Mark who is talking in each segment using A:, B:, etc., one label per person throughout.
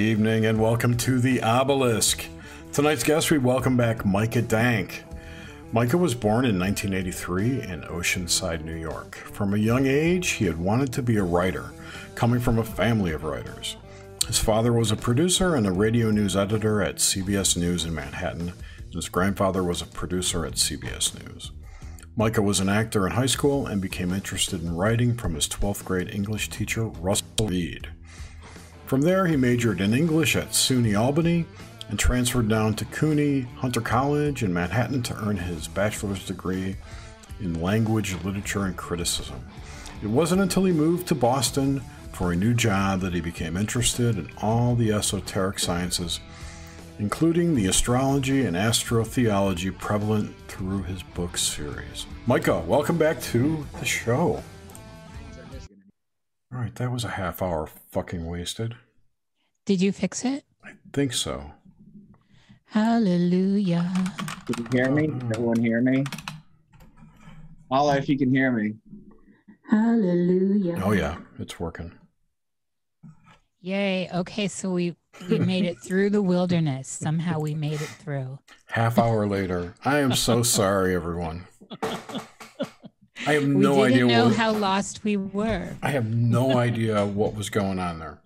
A: Evening and welcome to the Obelisk. Tonight's guest, we welcome back Micah Dank. Micah was born in 1983 in Oceanside, New York. From a young age, he had wanted to be a writer, coming from a family of writers. His father was a producer and a radio news editor at CBS News in Manhattan, and his grandfather was a producer at CBS News. Micah was an actor in high school and became interested in writing from his 12th grade English teacher, Russell Reed. From there, he majored in English at SUNY Albany and transferred down to CUNY Hunter College in Manhattan to earn his bachelor's degree in language, literature, and criticism. It wasn't until he moved to Boston for a new job that he became interested in all the esoteric sciences, including the astrology and astrotheology prevalent through his book series. Micah, welcome back to the show. All right, that was a half hour fucking wasted.
B: Did you fix it?
A: I think so.
B: Hallelujah.
C: Can you hear me? Uh-huh. Can everyone hear me? Holla if you can hear me.
B: Hallelujah.
A: Oh yeah, it's working.
B: Yay. Okay, so we we made it through the wilderness. Somehow we made it through.
A: Half hour later. I am so sorry, everyone. I have
B: We
A: no
B: didn't
A: idea
B: know
A: what
B: how lost we were.
A: I have no idea what was going on there.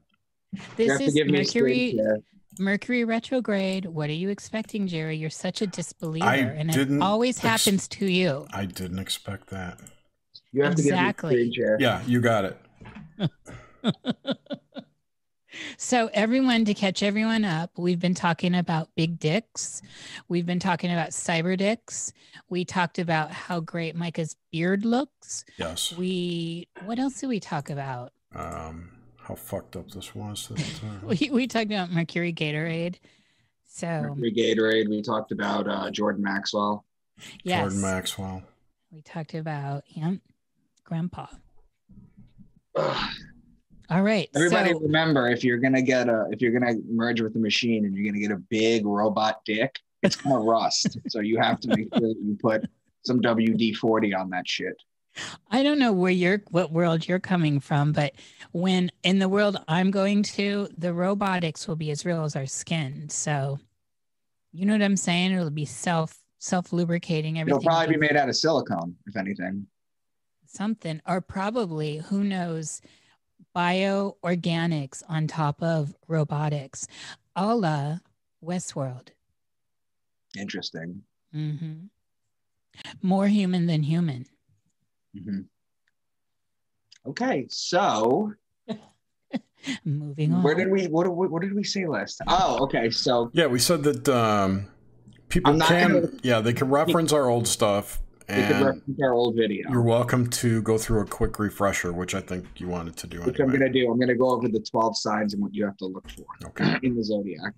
B: This is
C: give me a
B: Mercury. Mercury retrograde. What are you expecting, Jerry? You're such a disbeliever,
A: I
B: and it
A: didn't
B: always
A: ex-
B: happens to you.
A: I didn't expect that.
C: You have
B: Exactly.
C: to give me a screen share.
A: Yeah, you got it.
B: So, everyone, to catch everyone up, we've been talking about big dicks. We've been talking about cyber dicks. We talked about how great Micah's beard looks.
A: Yes.
B: We, what else did we talk about?
A: Um, how fucked up this was. That,
B: We, we talked about Mercury Gatorade. So,
C: Mercury Gatorade. We talked about uh, Jordan Maxwell.
B: yes,
A: Jordan Maxwell.
B: we talked about, yeah, Grandpa. All right.
C: Everybody
B: so,
C: remember if you're gonna get a if you're gonna merge with the machine and you're gonna get a big robot dick, it's gonna rust. so you have to make sure that you put some WD forty on that shit.
B: I don't know where you're, what world you're coming from, but when in the world I'm going to, the robotics will be as real as our skin. So, you know what I'm saying? It'll be self self lubricating everything.
C: It'll probably be made out of silicone, if anything.
B: something, or probably who knows, bioorganics on top of robotics, a la Westworld.
C: Interesting.
B: hmm More human than human.
C: Mhm. Okay, so
B: Moving on.
C: where did we what, what what did we say last time? Oh, okay. So
A: Yeah, we said that um, people can.
C: gonna-
A: Yeah, they can reference our old stuff,
C: we could reference our old video.
A: you're welcome to go through a quick refresher, which I think you wanted to do
C: which I'm gonna do. I'm gonna go over the 12 signs and what you have to look for
A: Okay.
C: in the zodiac.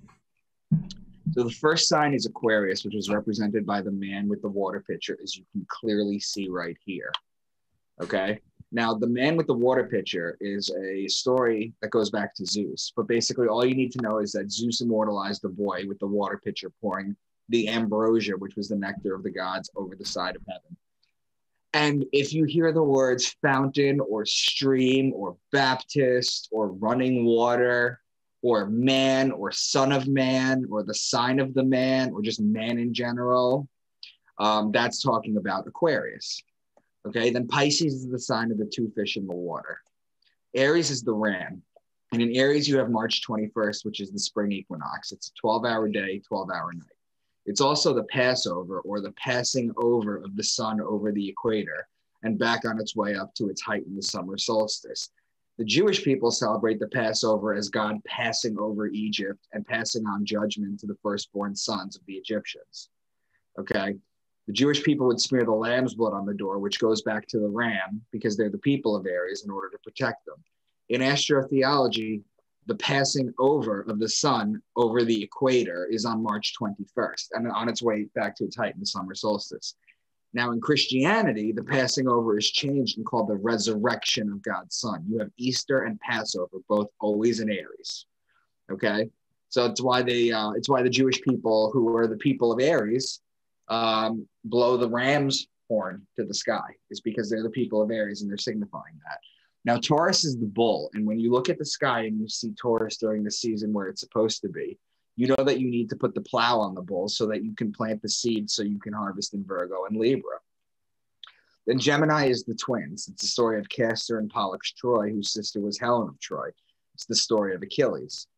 C: So the first sign is Aquarius, which is represented by the man with the water pitcher, as you can clearly see right here. Okay. Now the man with the water pitcher is a story that goes back to Zeus, but basically all you need to know is that Zeus immortalized the boy with the water pitcher pouring the ambrosia, which was the nectar of the gods, over the side of heaven. And if you hear the words fountain or stream or Baptist or running water or man or son of man or the sign of the man or just man in general, um, that's talking about Aquarius. Okay, then Pisces is the sign of the two fish in the water. Aries is the ram. And in Aries, you have March 21st, which is the spring equinox. It's a 12 hour day, 12 hour night. It's also the Passover or the passing over of the sun over the equator and back on its way up to its height in the summer solstice. The Jewish people celebrate the Passover as God passing over Egypt and passing on judgment to the firstborn sons of the Egyptians. Okay. The Jewish people would smear the lamb's blood on the door, which goes back to the ram because they're the people of Aries in order to protect them. In astrotheology, the passing over of the sun over the equator is on March 21st and on its way back to its height in summer solstice. Now, in Christianity, the passing over is changed and called the resurrection of God's Son. You have Easter and Passover, both always in Aries. Okay, so it's why they, uh, it's why the Jewish people, who are the people of Aries, um, blow the ram's horn to the sky, is because they're the people of Aries and they're signifying that. Now, Taurus is the bull. And when you look at the sky and you see Taurus during the season where it's supposed to be, you know that you need to put the plow on the bull so that you can plant the seed so you can harvest in Virgo and Libra. Then Gemini is the twins. It's the story of Castor and Pollux Troy, whose sister was Helen of Troy. It's the story of Achilles.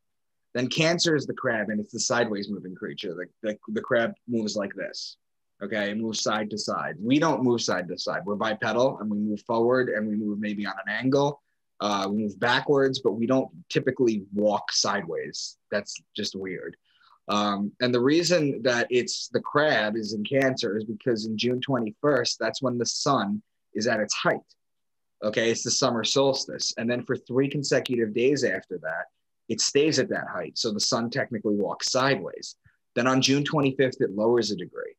C: Then Cancer is the crab, and it's the sideways moving creature. The, the, the crab moves like this. Okay, it moves side to side. We don't move side to side. We're bipedal and we move forward and we move maybe on an angle. Uh, we move backwards, but we don't typically walk sideways. That's just weird. Um, and the reason that it's the crab is in Cancer is because in June 21st, that's when the sun is at its height. Okay, it's the summer solstice. And then for three consecutive days after that, it stays at that height. So the sun technically walks sideways. Then on June 25th, it lowers a degree.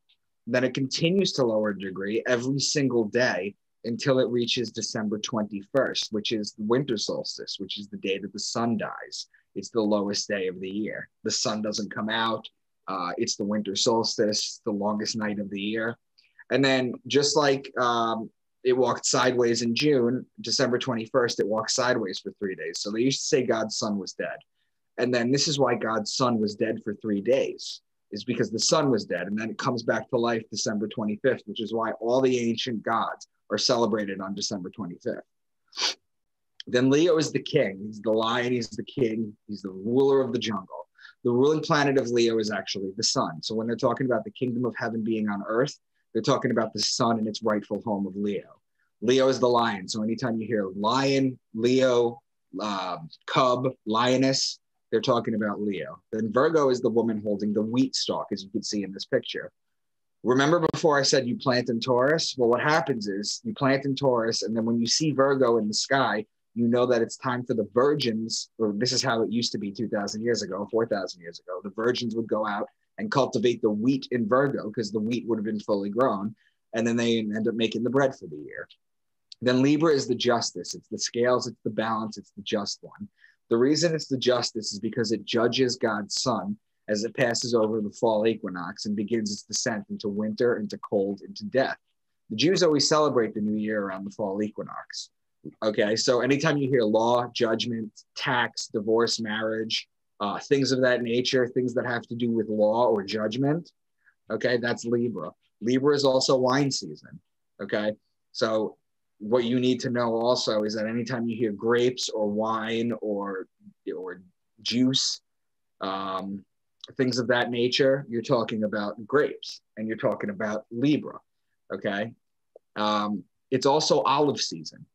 C: Then it continues to lower degree every single day until it reaches December 21st, which is the winter solstice, which is the day that the sun dies. It's the lowest day of the year. The sun doesn't come out. Uh, it's the winter solstice, the longest night of the year. And then, just like um, it walked sideways in June, December 21st, it walked sideways for three days. So they used to say God's son was dead. And then this is why God's son was dead for three days, is because the sun was dead. And then it comes back to life December 25th, which is why all the ancient gods are celebrated on December 25th. Then Leo is the king. He's the lion, he's the king, he's the ruler of the jungle. The ruling planet of Leo is actually the sun. So when they're talking about the kingdom of heaven being on earth, they're talking about the sun and its rightful home of Leo. Leo is the lion. So anytime you hear lion, Leo, uh, cub, lioness, they're talking about Leo. Then Virgo is the woman holding the wheat stalk, as you can see in this picture. Remember before I said you plant in Taurus? Well, what happens is you plant in Taurus, and then when you see Virgo in the sky, you know that it's time for the virgins, or this is how it used to be 2,000 years ago, 4,000 years ago. The virgins would go out and cultivate the wheat in Virgo because the wheat would have been fully grown. And then they end up making the bread for the year. Then Libra is the justice. It's the scales, it's the balance, it's the just one. The reason it's the justice is because it judges God's sun as it passes over the fall equinox and begins its descent into winter, into cold, into death. The Jews always celebrate the new year around the fall equinox. Okay, so anytime you hear law, judgment, tax, divorce, marriage, uh, things of that nature, things that have to do with law or judgment, okay, that's Libra. Libra is also wine season. Okay, so what you need to know also is that anytime you hear grapes or wine or or juice, um, things of that nature, you're talking about grapes and you're talking about Libra. Okay, um, it's also olive season.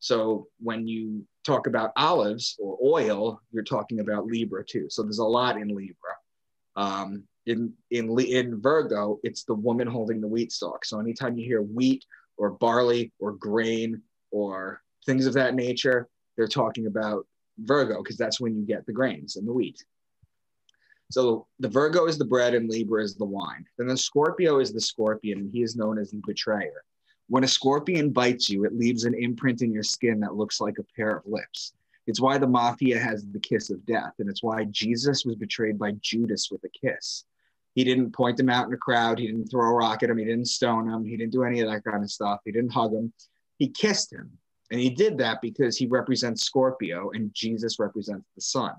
C: So when you talk about olives or oil, you're talking about Libra too. So there's a lot in Libra. Um, in in in Virgo, it's the woman holding the wheat stalk. So anytime you hear wheat or barley or grain or things of that nature, they're talking about Virgo because that's when you get the grains and the wheat. So the Virgo is the bread and Libra is the wine. Then the Scorpio is the scorpion, and he is known as the betrayer. When a scorpion bites you, it leaves an imprint in your skin that looks like a pair of lips. It's why the mafia has the kiss of death, and it's why Jesus was betrayed by Judas with a kiss. He didn't point him out in a crowd. He didn't throw a rock at him. He didn't stone him. He didn't do any of that kind of stuff. He didn't hug him. He kissed him. And he did that because he represents Scorpio and Jesus represents the sun.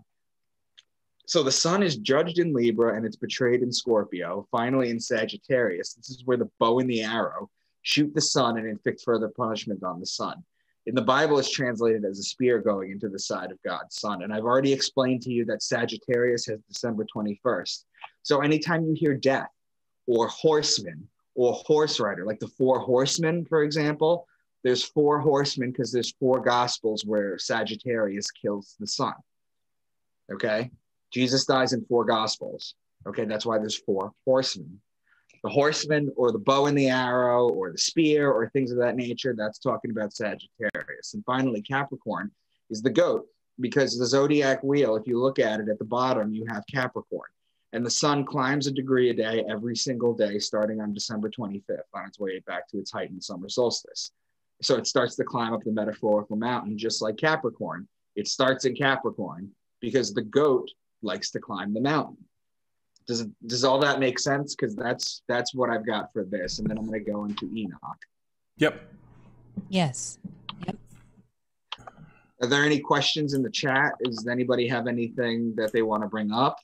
C: So the sun is judged in Libra and it's betrayed in Scorpio, finally in Sagittarius. This is where the bow and the arrow shoot the sun and inflict further punishment on the sun. In the Bible, it's translated as a spear going into the side of God's son. And I've already explained to you that Sagittarius has December 21st. So anytime you hear death or horseman or horse rider, like the four horsemen, for example, there's four horsemen because there's four gospels where Sagittarius kills the sun. Okay. Jesus dies in four gospels. Okay. That's why there's four horsemen the horseman or the bow and the arrow or the spear or things of that nature. That's talking about Sagittarius. And finally, Capricorn is the goat because the zodiac wheel, if you look at it at the bottom, you have Capricorn. And the sun climbs a degree a day every single day, starting on December 25th on its way back to its height in summer solstice. So it starts to climb up the metaphorical mountain, just like Capricorn. It starts in Capricorn because the goat likes to climb the mountain does does all that make sense? Because that's that's what I've got for this, and then I'm going to go into Enoch.
A: Yep.
B: Yes. Yep.
C: Are there any questions in the chat? Does anybody have anything that they want to bring up?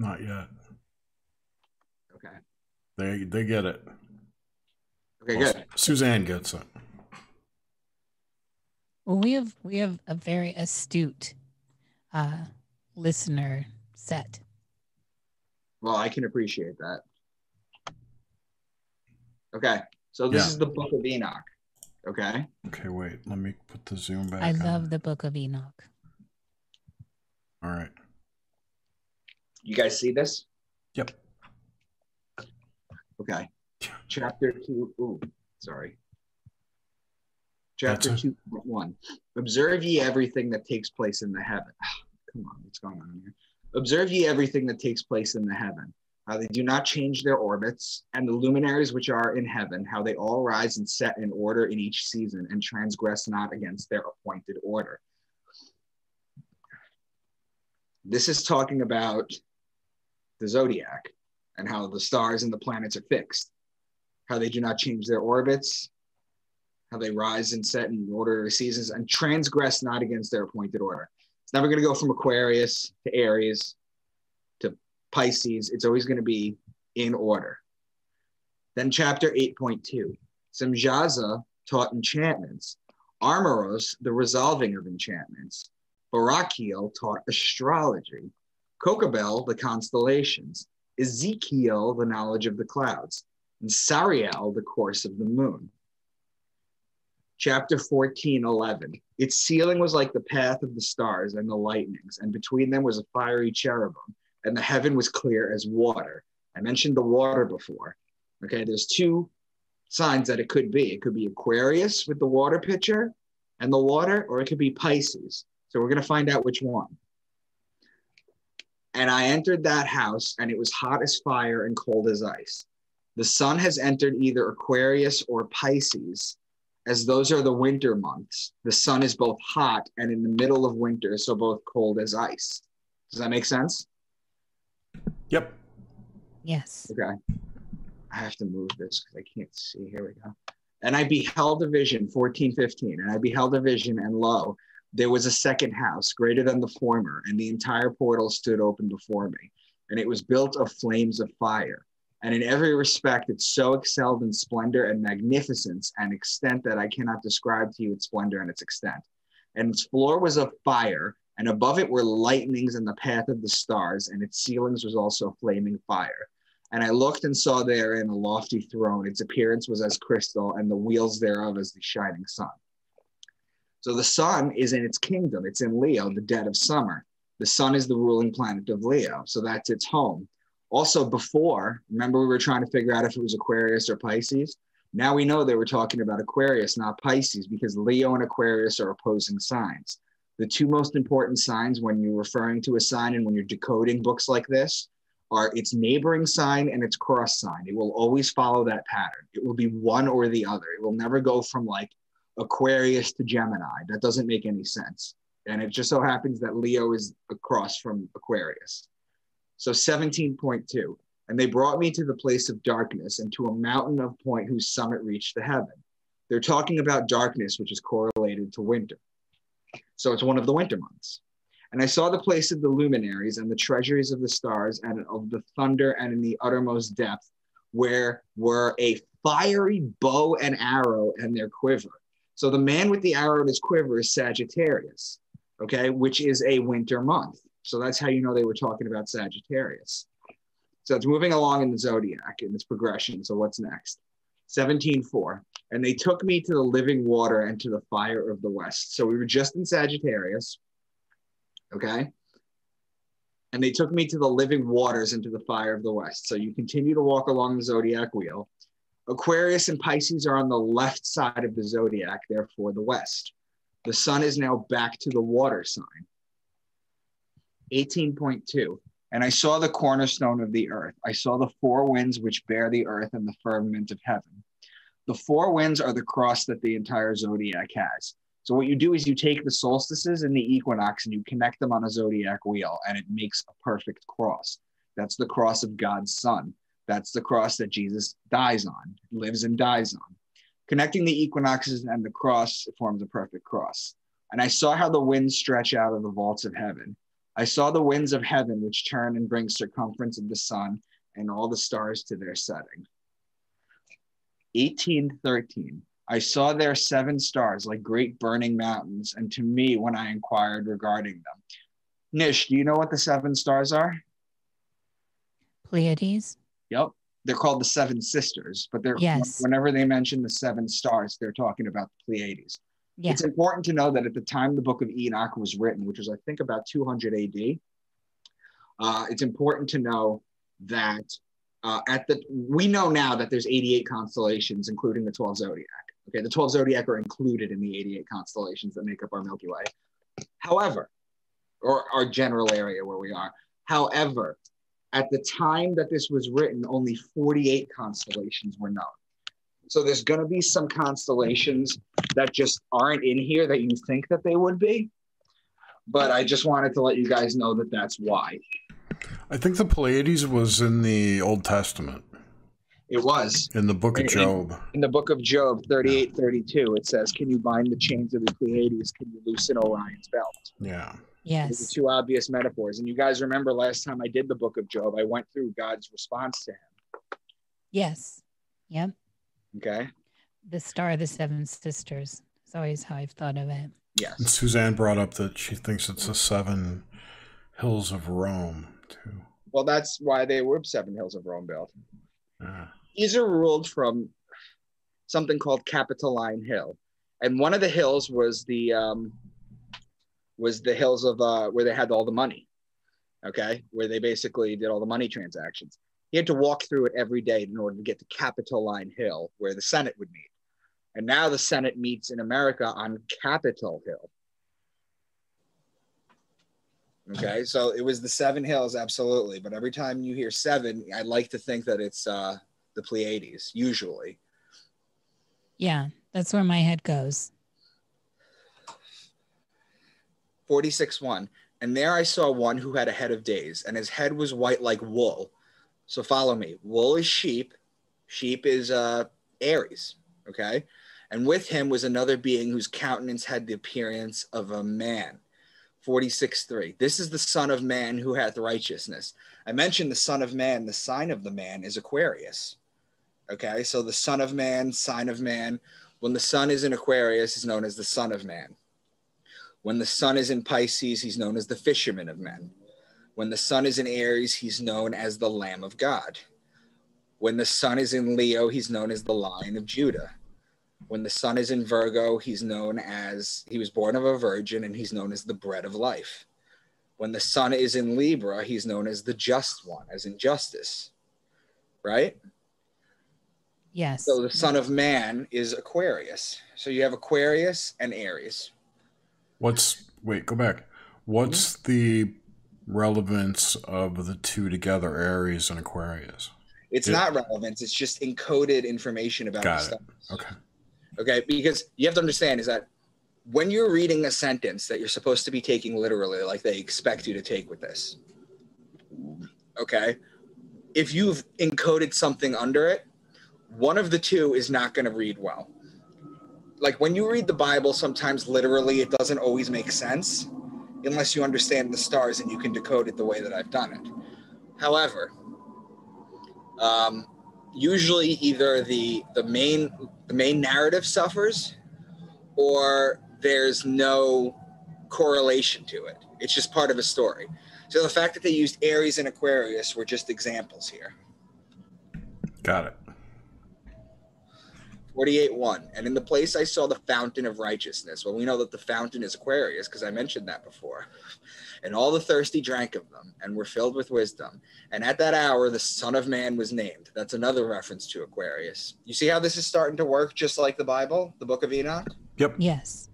A: Not yet.
C: Okay.
A: They they get it.
C: Okay,
A: Well,
C: good.
A: Suzanne gets it.
B: Well, we have we have a very astute uh, listener set.
C: Well, I can appreciate that. Okay, so this
A: Yeah.
C: is the Book of Enoch. Okay,
A: Okay, wait. Let me put the zoom back.
B: I
A: on.
B: love the Book of Enoch.
A: All right.
C: You guys see this?
A: Yep.
C: Okay, chapter two. Ooh, sorry. Chapter
A: That's
C: one. Observe ye everything that takes place in the heaven. Come on, what's going on here? Observe ye everything that takes place in the heaven. How they do not change their orbits, and the luminaries which are in heaven, how they all rise and set in order in each season, and transgress not against their appointed order. This is talking about the zodiac and how the stars and the planets are fixed, how they do not change their orbits, how they rise and set in order of seasons, and transgress not against their appointed order. It's never going to go from Aquarius to Aries to Pisces. It's always going to be in order. Then, chapter 8.2 Semjaza taught enchantments, Armaros, the resolving of enchantments, Barakiel taught astrology, Kokabel, the constellations, Ezekiel, the knowledge of the clouds, and Sariel, the course of the moon. Chapter 14, 11. Its ceiling was like the path of the stars and the lightnings, and between them was a fiery cherubim, and the heaven was clear as water. I mentioned the water before. Okay, there's two signs that it could be. It could be Aquarius with the water pitcher and the water, or it could be Pisces. So we're going to find out which one. And I entered that house, and it was hot as fire and cold as ice. The sun has entered either Aquarius or Pisces, as those are the winter months. The sun is both hot and in the middle of winter, so both cold as ice. Does that make sense?
A: Yep.
B: Yes.
C: Okay. I have to move this because I can't see. Here we go. And I beheld a vision, 1415, And I beheld a vision, and lo, there was a second house greater than the former, and the entire portal stood open before me. And it was built of flames of fire. And in every respect, it so excelled in splendor and magnificence and extent that I cannot describe to you its splendor and its extent. And its floor was of fire, and above it were lightnings in the path of the stars, and its ceilings was also flaming fire. And I looked and saw therein a lofty throne. Its appearance was as crystal, and the wheels thereof as the shining sun. So the sun is in its kingdom. It's in Leo, the dead of summer. The sun is the ruling planet of Leo. So that's its home. Also, before, remember we were trying to figure out if it was Aquarius or Pisces? Now we know they were talking about Aquarius, not Pisces, because Leo and Aquarius are opposing signs. The two most important signs when you're referring to a sign and when you're decoding books like this are its neighboring sign and its cross sign. It will always follow that pattern. It will be one or the other. It will never go from like Aquarius to Gemini. That doesn't make any sense. And it just so happens that Leo is across from Aquarius. So 17.2. And they brought me to the place of darkness and to a mountain of point whose summit reached the heaven. They're talking about darkness, which is correlated to winter. So it's one of the winter months. And I saw the place of the luminaries and the treasuries of the stars and of the thunder and in the uttermost depth, where were a fiery bow and arrow and their quiver. So the man with the arrow in his quiver is Sagittarius, okay, which is a winter month. So that's how you know they were talking about Sagittarius. So it's moving along in the zodiac in its progression. So what's next? 17.4. And they took me to the living water and to the fire of the west. So we were just in Sagittarius. Okay. And they took me to the living waters into the fire of the west. So you continue to walk along the zodiac wheel. Aquarius and Pisces are on the left side of the zodiac, therefore the west. The sun is now back to the water sign. 18.2. And I saw the cornerstone of the earth. I saw the four winds which bear the earth and the firmament of heaven. The four winds are the cross that the entire zodiac has. So what you do is you take the solstices and the equinox and you connect them on a zodiac wheel and it makes a perfect cross. That's the cross of God's son. That's the cross that Jesus dies on, lives and dies on. Connecting the equinoxes and the cross forms a perfect cross. And I saw how the winds stretch out of the vaults of heaven. I saw the winds of heaven which turn and bring circumference of the sun and all the stars to their setting. 1813. I saw their seven stars like great burning mountains, and to me, when I inquired regarding them, Nish, do you know what the seven stars are?
B: Pleiades.
C: Yep. They're called the seven sisters, but they're
B: Yes.
C: whenever they mention the seven stars, they're talking about the Pleiades.
B: Yeah.
C: It's important to know that at the time the book of Enoch was written, which was I think about 200 AD, uh, it's important to know that uh, at the we know now that there's 88 constellations, including the 12 zodiac. Okay, the 12 zodiac are included in the 88 constellations that make up our Milky Way. However, or our general area where we are. However, at the time that this was written, only 48 constellations were known. So there's going to be some constellations that just aren't in here that you think that they would be. But I just wanted to let you guys know that that's why.
A: I think the Pleiades was in the Old Testament,
C: It was.
A: in the book of
C: In- in-
A: Job.
C: In the book of Job 38 32, it says, Can you bind the chains of the Pleiades? Can you loosen Orion's belt?
A: Yeah.
C: Those are
B: Yes.
C: two obvious metaphors. And you guys remember last time I did the book of Job, I went through God's response to him.
B: Yes. Yep.
C: Okay.
B: The star of the seven sisters. It's always how I've thought of it.
A: And
C: Yes.
A: Suzanne brought up that she thinks it's the seven hills of Rome, too.
C: Well, that's why they were seven hills of Rome built.
A: Yeah.
C: These are ruled from something called Capitoline Hill. And one of the hills was the um, was the hills of uh, where they had all the money. Okay, where they basically did all the money transactions. He had to walk through it every day in order to get to Capitoline Hill, where the Senate would meet. And now the Senate meets in America on Capitol Hill. Okay, so it was the seven hills, absolutely. But every time you hear seven, I like to think that it's uh, the Pleiades, usually.
B: Yeah. That's where my head goes.
C: 46 1. And there I saw one who had a head of days, and his head was white like wool. So follow me. Wool is sheep, sheep is uh, Aries. Okay. And with him was another being whose countenance had the appearance of a man. 46 3. This is the Son of Man who hath righteousness. I mentioned the Son of Man, the sign of the man is Aquarius. Okay. So the Son of Man, sign of man. When the sun is in Aquarius, is known as the Son of Man. When the sun is in Pisces, he's known as the fisherman of men. When the sun is in Aries, he's known as the Lamb of God. When the sun is in Leo, he's known as the Lion of Judah. When the sun is in Virgo, he's known as, he was born of a virgin and he's known as the bread of life. When the sun is in Libra, he's known as the just one, as in justice, right?
B: Yes.
C: So the son of man is Aquarius. So you have Aquarius and Aries.
A: What's, wait, go back. What's mm-hmm. the relevance of the two together, Aries and Aquarius?
C: It's not relevance. It's just encoded information about
A: Got
C: the stuff.
A: Okay.
C: Okay, because you have to understand is that when you're reading a sentence that you're supposed to be taking literally, like they expect you to take with this, okay, if you've encoded something under it, one of the two is not going to read well. Like when you read the Bible, sometimes literally it doesn't always make sense unless you understand the stars and you can decode it the way that I've done it. However, um, usually either the the main the main narrative suffers or there's no correlation to it. It's just part of a story. So the fact that they used Aries and Aquarius were just examples here.
A: Got it.
C: 48 1. And in the place I saw the fountain of righteousness. Well, we know that the fountain is Aquarius because I mentioned that before. And all the thirsty drank of them and were filled with wisdom. And at that hour, the Son of Man was named. That's another reference to Aquarius. You see how this is starting to work just like the Bible, the book of Enoch?
A: Yep.
B: yes.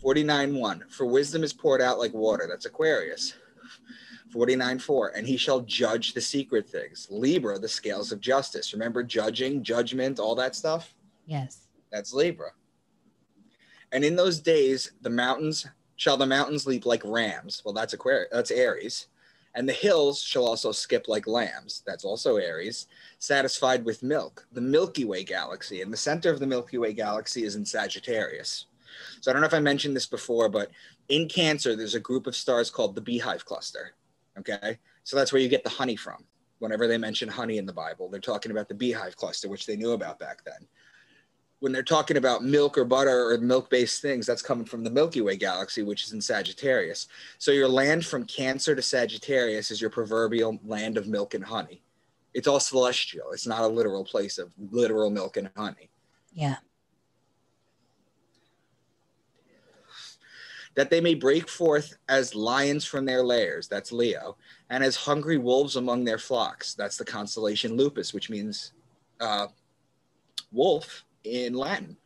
C: 49 1. For wisdom is poured out like water. That's Aquarius. 49 4. And he shall judge the secret things. Libra, the scales of justice. Remember judging, judgment, all that stuff?
B: Yes.
C: That's Libra. And in those days, the mountains shall the mountains leap like rams. Well, that's Aquarius. That's Aries. And the hills shall also skip like lambs. That's also Aries, satisfied with milk. The Milky Way galaxy. And the center of the Milky Way galaxy is in Sagittarius. So I don't know if I mentioned this before, but in Cancer, there's a group of stars called the Beehive Cluster. Okay. So that's where you get the honey from. Whenever they mention honey in the Bible, they're talking about the Beehive Cluster, which they knew about back then when they're talking about milk or butter or milk based things, that's coming from the Milky Way galaxy, which is in Sagittarius. So your land from Cancer to Sagittarius is your proverbial land of milk and honey. It's all celestial, it's not a literal place of literal milk and honey.
B: Yeah.
C: That they may break forth as lions from their lairs, that's Leo, and as hungry wolves among their flocks, that's the constellation Lupus, which means uh, wolf in Latin.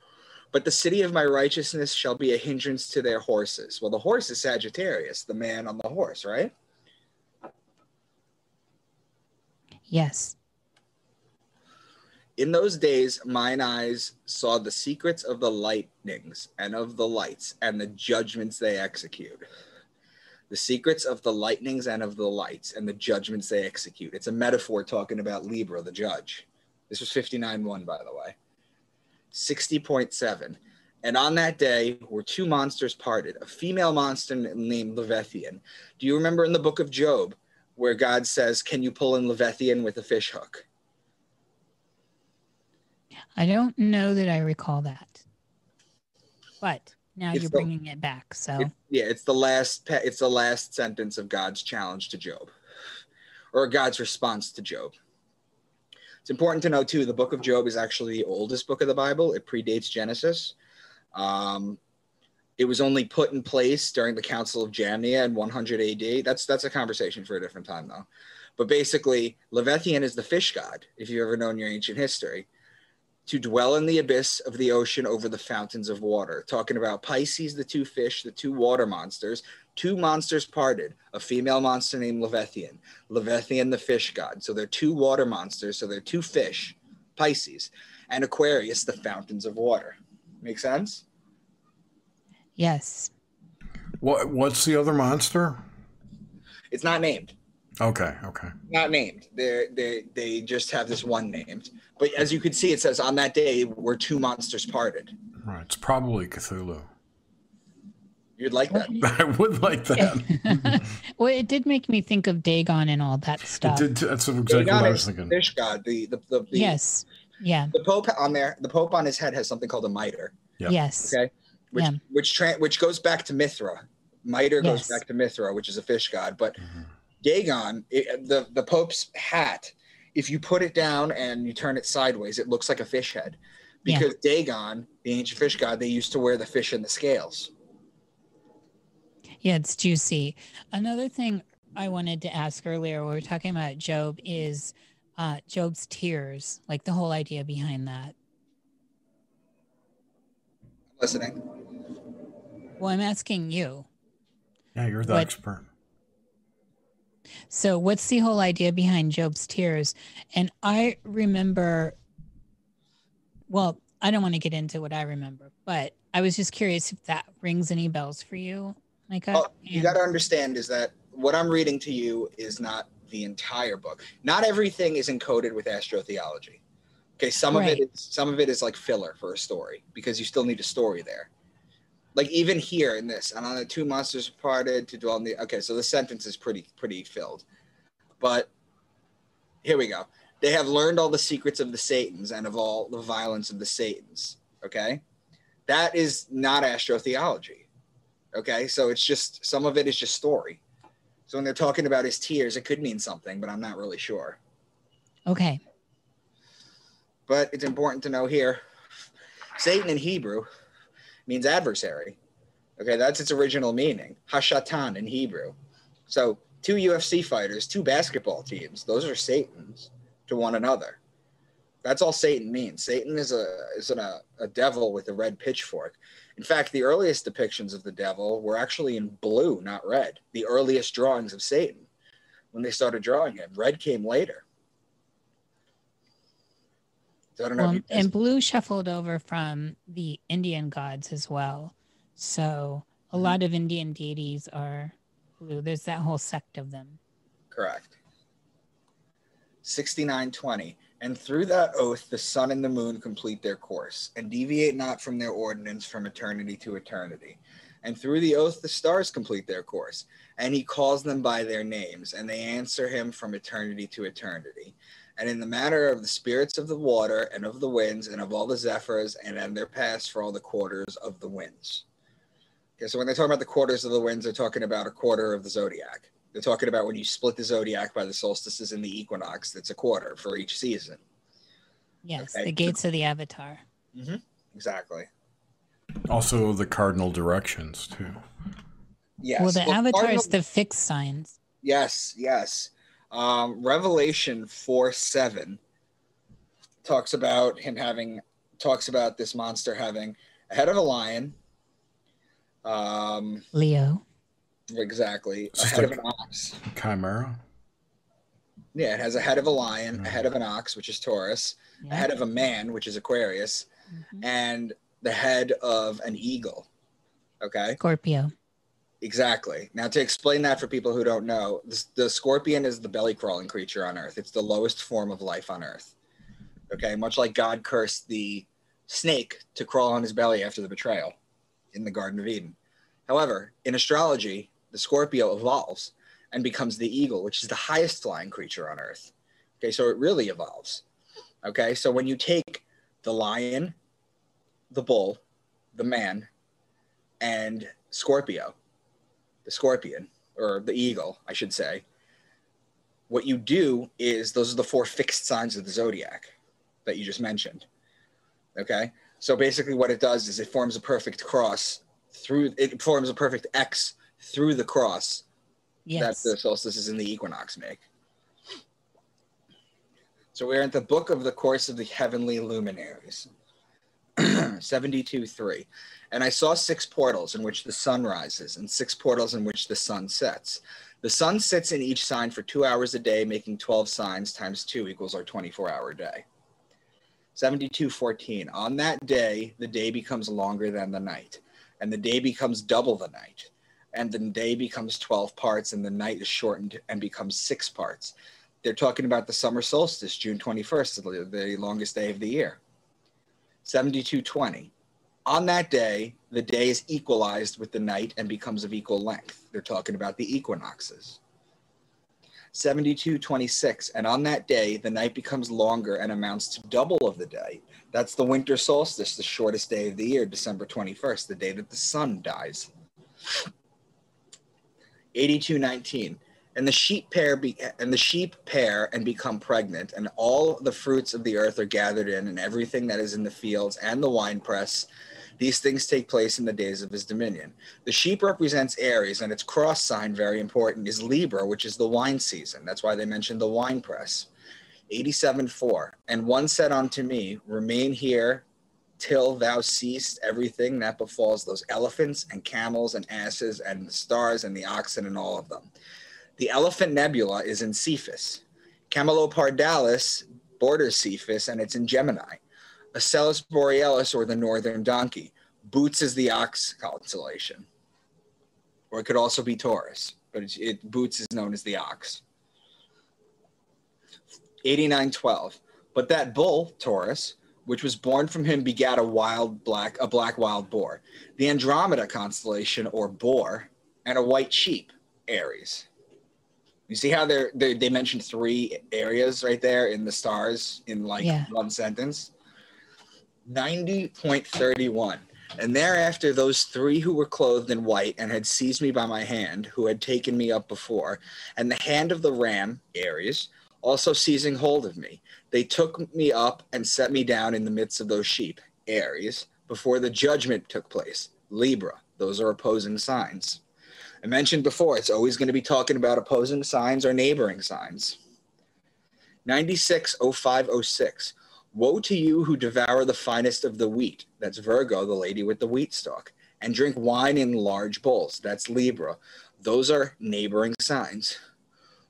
C: But the city of my righteousness shall be a hindrance to their horses. Well, the horse is Sagittarius, the man on the horse, right?
B: Yes.
C: In those days, mine eyes saw the secrets of the lightnings and of the lights and the judgments they execute. The secrets of the lightnings and of the lights and the judgments they execute. It's a metaphor talking about Libra, the judge. This was 59 1, by the way. 60.7. And on that day were two monsters parted, a female monster named Leviathan. Do you remember in the book of Job where God says, Can you pull in Leviathan with a fish hook?
B: I don't know that I recall that. But now it's you're the, bringing it back. So
C: it, yeah, it's the last it's the last sentence of God's challenge to Job, or God's response to Job. It's important to know too. The Book of Job is actually the oldest book of the Bible. It predates Genesis. Um, it was only put in place during the Council of Jamnia in 100 AD. That's that's a conversation for a different time though. But basically, Leviathan is the fish god. If you've ever known your ancient history, to dwell in the abyss of the ocean over the fountains of water. Talking about Pisces, the two fish, the two water monsters, two monsters parted, a female monster named Leviathan, Leviathan the fish god. So they're two water monsters, so they're two fish, Pisces, and Aquarius, the fountains of water. Make sense?
B: Yes.
A: What what's the other monster?
C: It's not named.
A: Okay, okay.
C: Not named. They they they just have this one named. But as you can see, it says on that day were two monsters parted.
A: Right. It's probably Cthulhu.
C: You'd like that.
A: I would like that.
B: well, it did make me think of Dagon and all that stuff.
A: Did, that's exactly Dagon what I was thinking.
C: Fish god. The, the, the, the,
B: yes. Yeah.
C: The Pope on there, the Pope on his head has something called a mitre.
B: Yep. Yes.
C: Okay. Which, yeah. which, tra- which goes back to Mithra. Mitre yes. goes back to Mithra, which is a fish god. But mm-hmm. Dagon, it, the, the Pope's hat, if you put it down and you turn it sideways, it looks like a fish head. Because yeah. Dagon, the ancient fish god, they used to wear the fish in the scales.
B: Yeah, it's juicy. Another thing I wanted to ask earlier, we were talking about Job, is uh, Job's tears, like the whole idea behind that.
C: Listening.
B: Well, I'm asking you.
A: Yeah, you're the what, expert.
B: So, what's the whole idea behind Job's tears? And I remember, well, I don't want to get into what I remember, but I was just curious if that rings any bells for you. Like
C: well, oh, you got to understand is that what I'm reading to you is not the entire book. Not everything is encoded with astrotheology. Okay, some right. of it is some of it is like filler for a story because you still need a story there. Like even here in this, and on the two monsters parted to dwell in the okay, so the sentence is pretty pretty filled. But here we go. They have learned all the secrets of the Satans and of all the violence of the Satans. Okay. That is not astrotheology Okay, so it's just some of it is just story. So when they're talking about his tears, it could mean something, but I'm not really sure.
B: Okay.
C: But it's important to know here Satan in Hebrew means adversary. Okay, that's its original meaning. Hashatan in Hebrew. So two UFC fighters, two basketball teams, those are Satans to one another. That's all Satan means. Satan is a is an, a, a devil with a red pitchfork. In fact, the earliest depictions of the devil were actually in blue, not red. The earliest drawings of Satan, when they started drawing him, red came later.
B: So well, and blue shuffled over from the Indian gods as well. So a mm-hmm. lot of Indian deities are blue. There's that whole sect of them.
C: Correct. 6920. And through that oath, the sun and the moon complete their course, and deviate not from their ordinance from eternity to eternity. And through the oath, the stars complete their course, and he calls them by their names, and they answer him from eternity to eternity. And in the matter of the spirits of the water, and of the winds, and of all the zephyrs, and in their paths for all the quarters of the winds. Okay, so when they're talking about the quarters of the winds, they're talking about a quarter of the zodiac. They're talking about when you split the zodiac by the solstices and the equinox, that's a quarter for each season.
B: Yes,
C: Okay.
B: the gates of the Avatar.
C: Mm-hmm, exactly.
A: Also, the cardinal directions, too.
C: Yes.
B: well, the Avatar is
C: cardinal-
B: the fixed signs.
C: Yes, yes. Um, Revelation 4 7 talks about him having, talks about this monster having a head of a lion. Um,
B: Leo.
C: exactly.
A: It's just
C: head of an ox.
A: Chimera.
C: Yeah, it has a head of a lion, a head of an ox, which is Taurus, a head of a man, which is Aquarius,
B: Mhm.
C: and the head of an eagle. Okay.
B: Scorpio.
C: Exactly. Now, to explain that for people who don't know, the, the scorpion is the belly crawling creature on Earth. It's the lowest form of life on Earth. Okay. Much like God cursed the snake to crawl on his belly after the betrayal in the Garden of Eden. However, in astrology, the Scorpio evolves and becomes the eagle, which is the highest flying creature on Earth. Okay. So it really evolves. Okay. So when you take the lion, the bull, the man, and Scorpio, the scorpion or the eagle, I should say, what you do is those are the four fixed signs of the zodiac that you just mentioned. Okay. So basically, what it does is it forms a perfect cross through, it forms a perfect X through the cross
B: Yes.
C: that the solstices and the equinox make. So we're at the book of the course of the heavenly luminaries. 72 3. And I saw six portals in which the sun rises, and six portals in which the sun sets. The sun sits in each sign for two hours a day, making 12 signs times two equals our 24 hour day. 72 14. On that day, the day becomes longer than the night, and the day becomes double the night and the day becomes 12 parts and the night is shortened and becomes six parts. They're talking about the summer solstice, June 21st, the- the longest day of the year. 7220. On that day, the day is equalized with the night and becomes of equal length. They're talking about the equinoxes. 7226. And on that day, the night becomes longer and amounts to double of the day. That's the winter solstice, the shortest day of the year, December 21st, the day that the sun dies. 8219 and the sheep pair be, and the sheep pair and become pregnant and all the fruits of the earth are gathered in and everything that is in the fields and the winepress these things take place in the days of his dominion. The sheep represents aries and its cross sign very important is libra which is the wine season. That's why they mentioned the wine press. 87 4 and one said unto me remain here till thou seest everything that befalls those elephants and camels and asses and the stars and the oxen and all of them. The elephant nebula is in Cepheus. Camelopardalis borders Cepheus and it's in Gemini. Asellus borealis or the northern donkey. Boötes is the ox constellation. Or it could also be Taurus, but it, Boötes is known as the ox. 8912. But that bull, Taurus, which was born from him begat a wild black a black wild boar the andromeda constellation or boar and a white sheep aries you see how they're, they they mentioned three areas right there in the stars in like
B: Yeah.
C: one sentence 90.31 and thereafter those three who were clothed in white and had seized me by my hand who had taken me up before and the hand of the ram aries also seizing hold of me they took me up and set me down in the midst of those sheep, Aries, before the judgment took place, Libra. Those are opposing signs. I mentioned before, it's always going to be talking about opposing signs or neighboring signs. 960506. Woe to you who devour the finest of the wheat. That's Virgo, the lady with the wheat stalk. And drink wine in large bowls. That's Libra. Those are neighboring signs.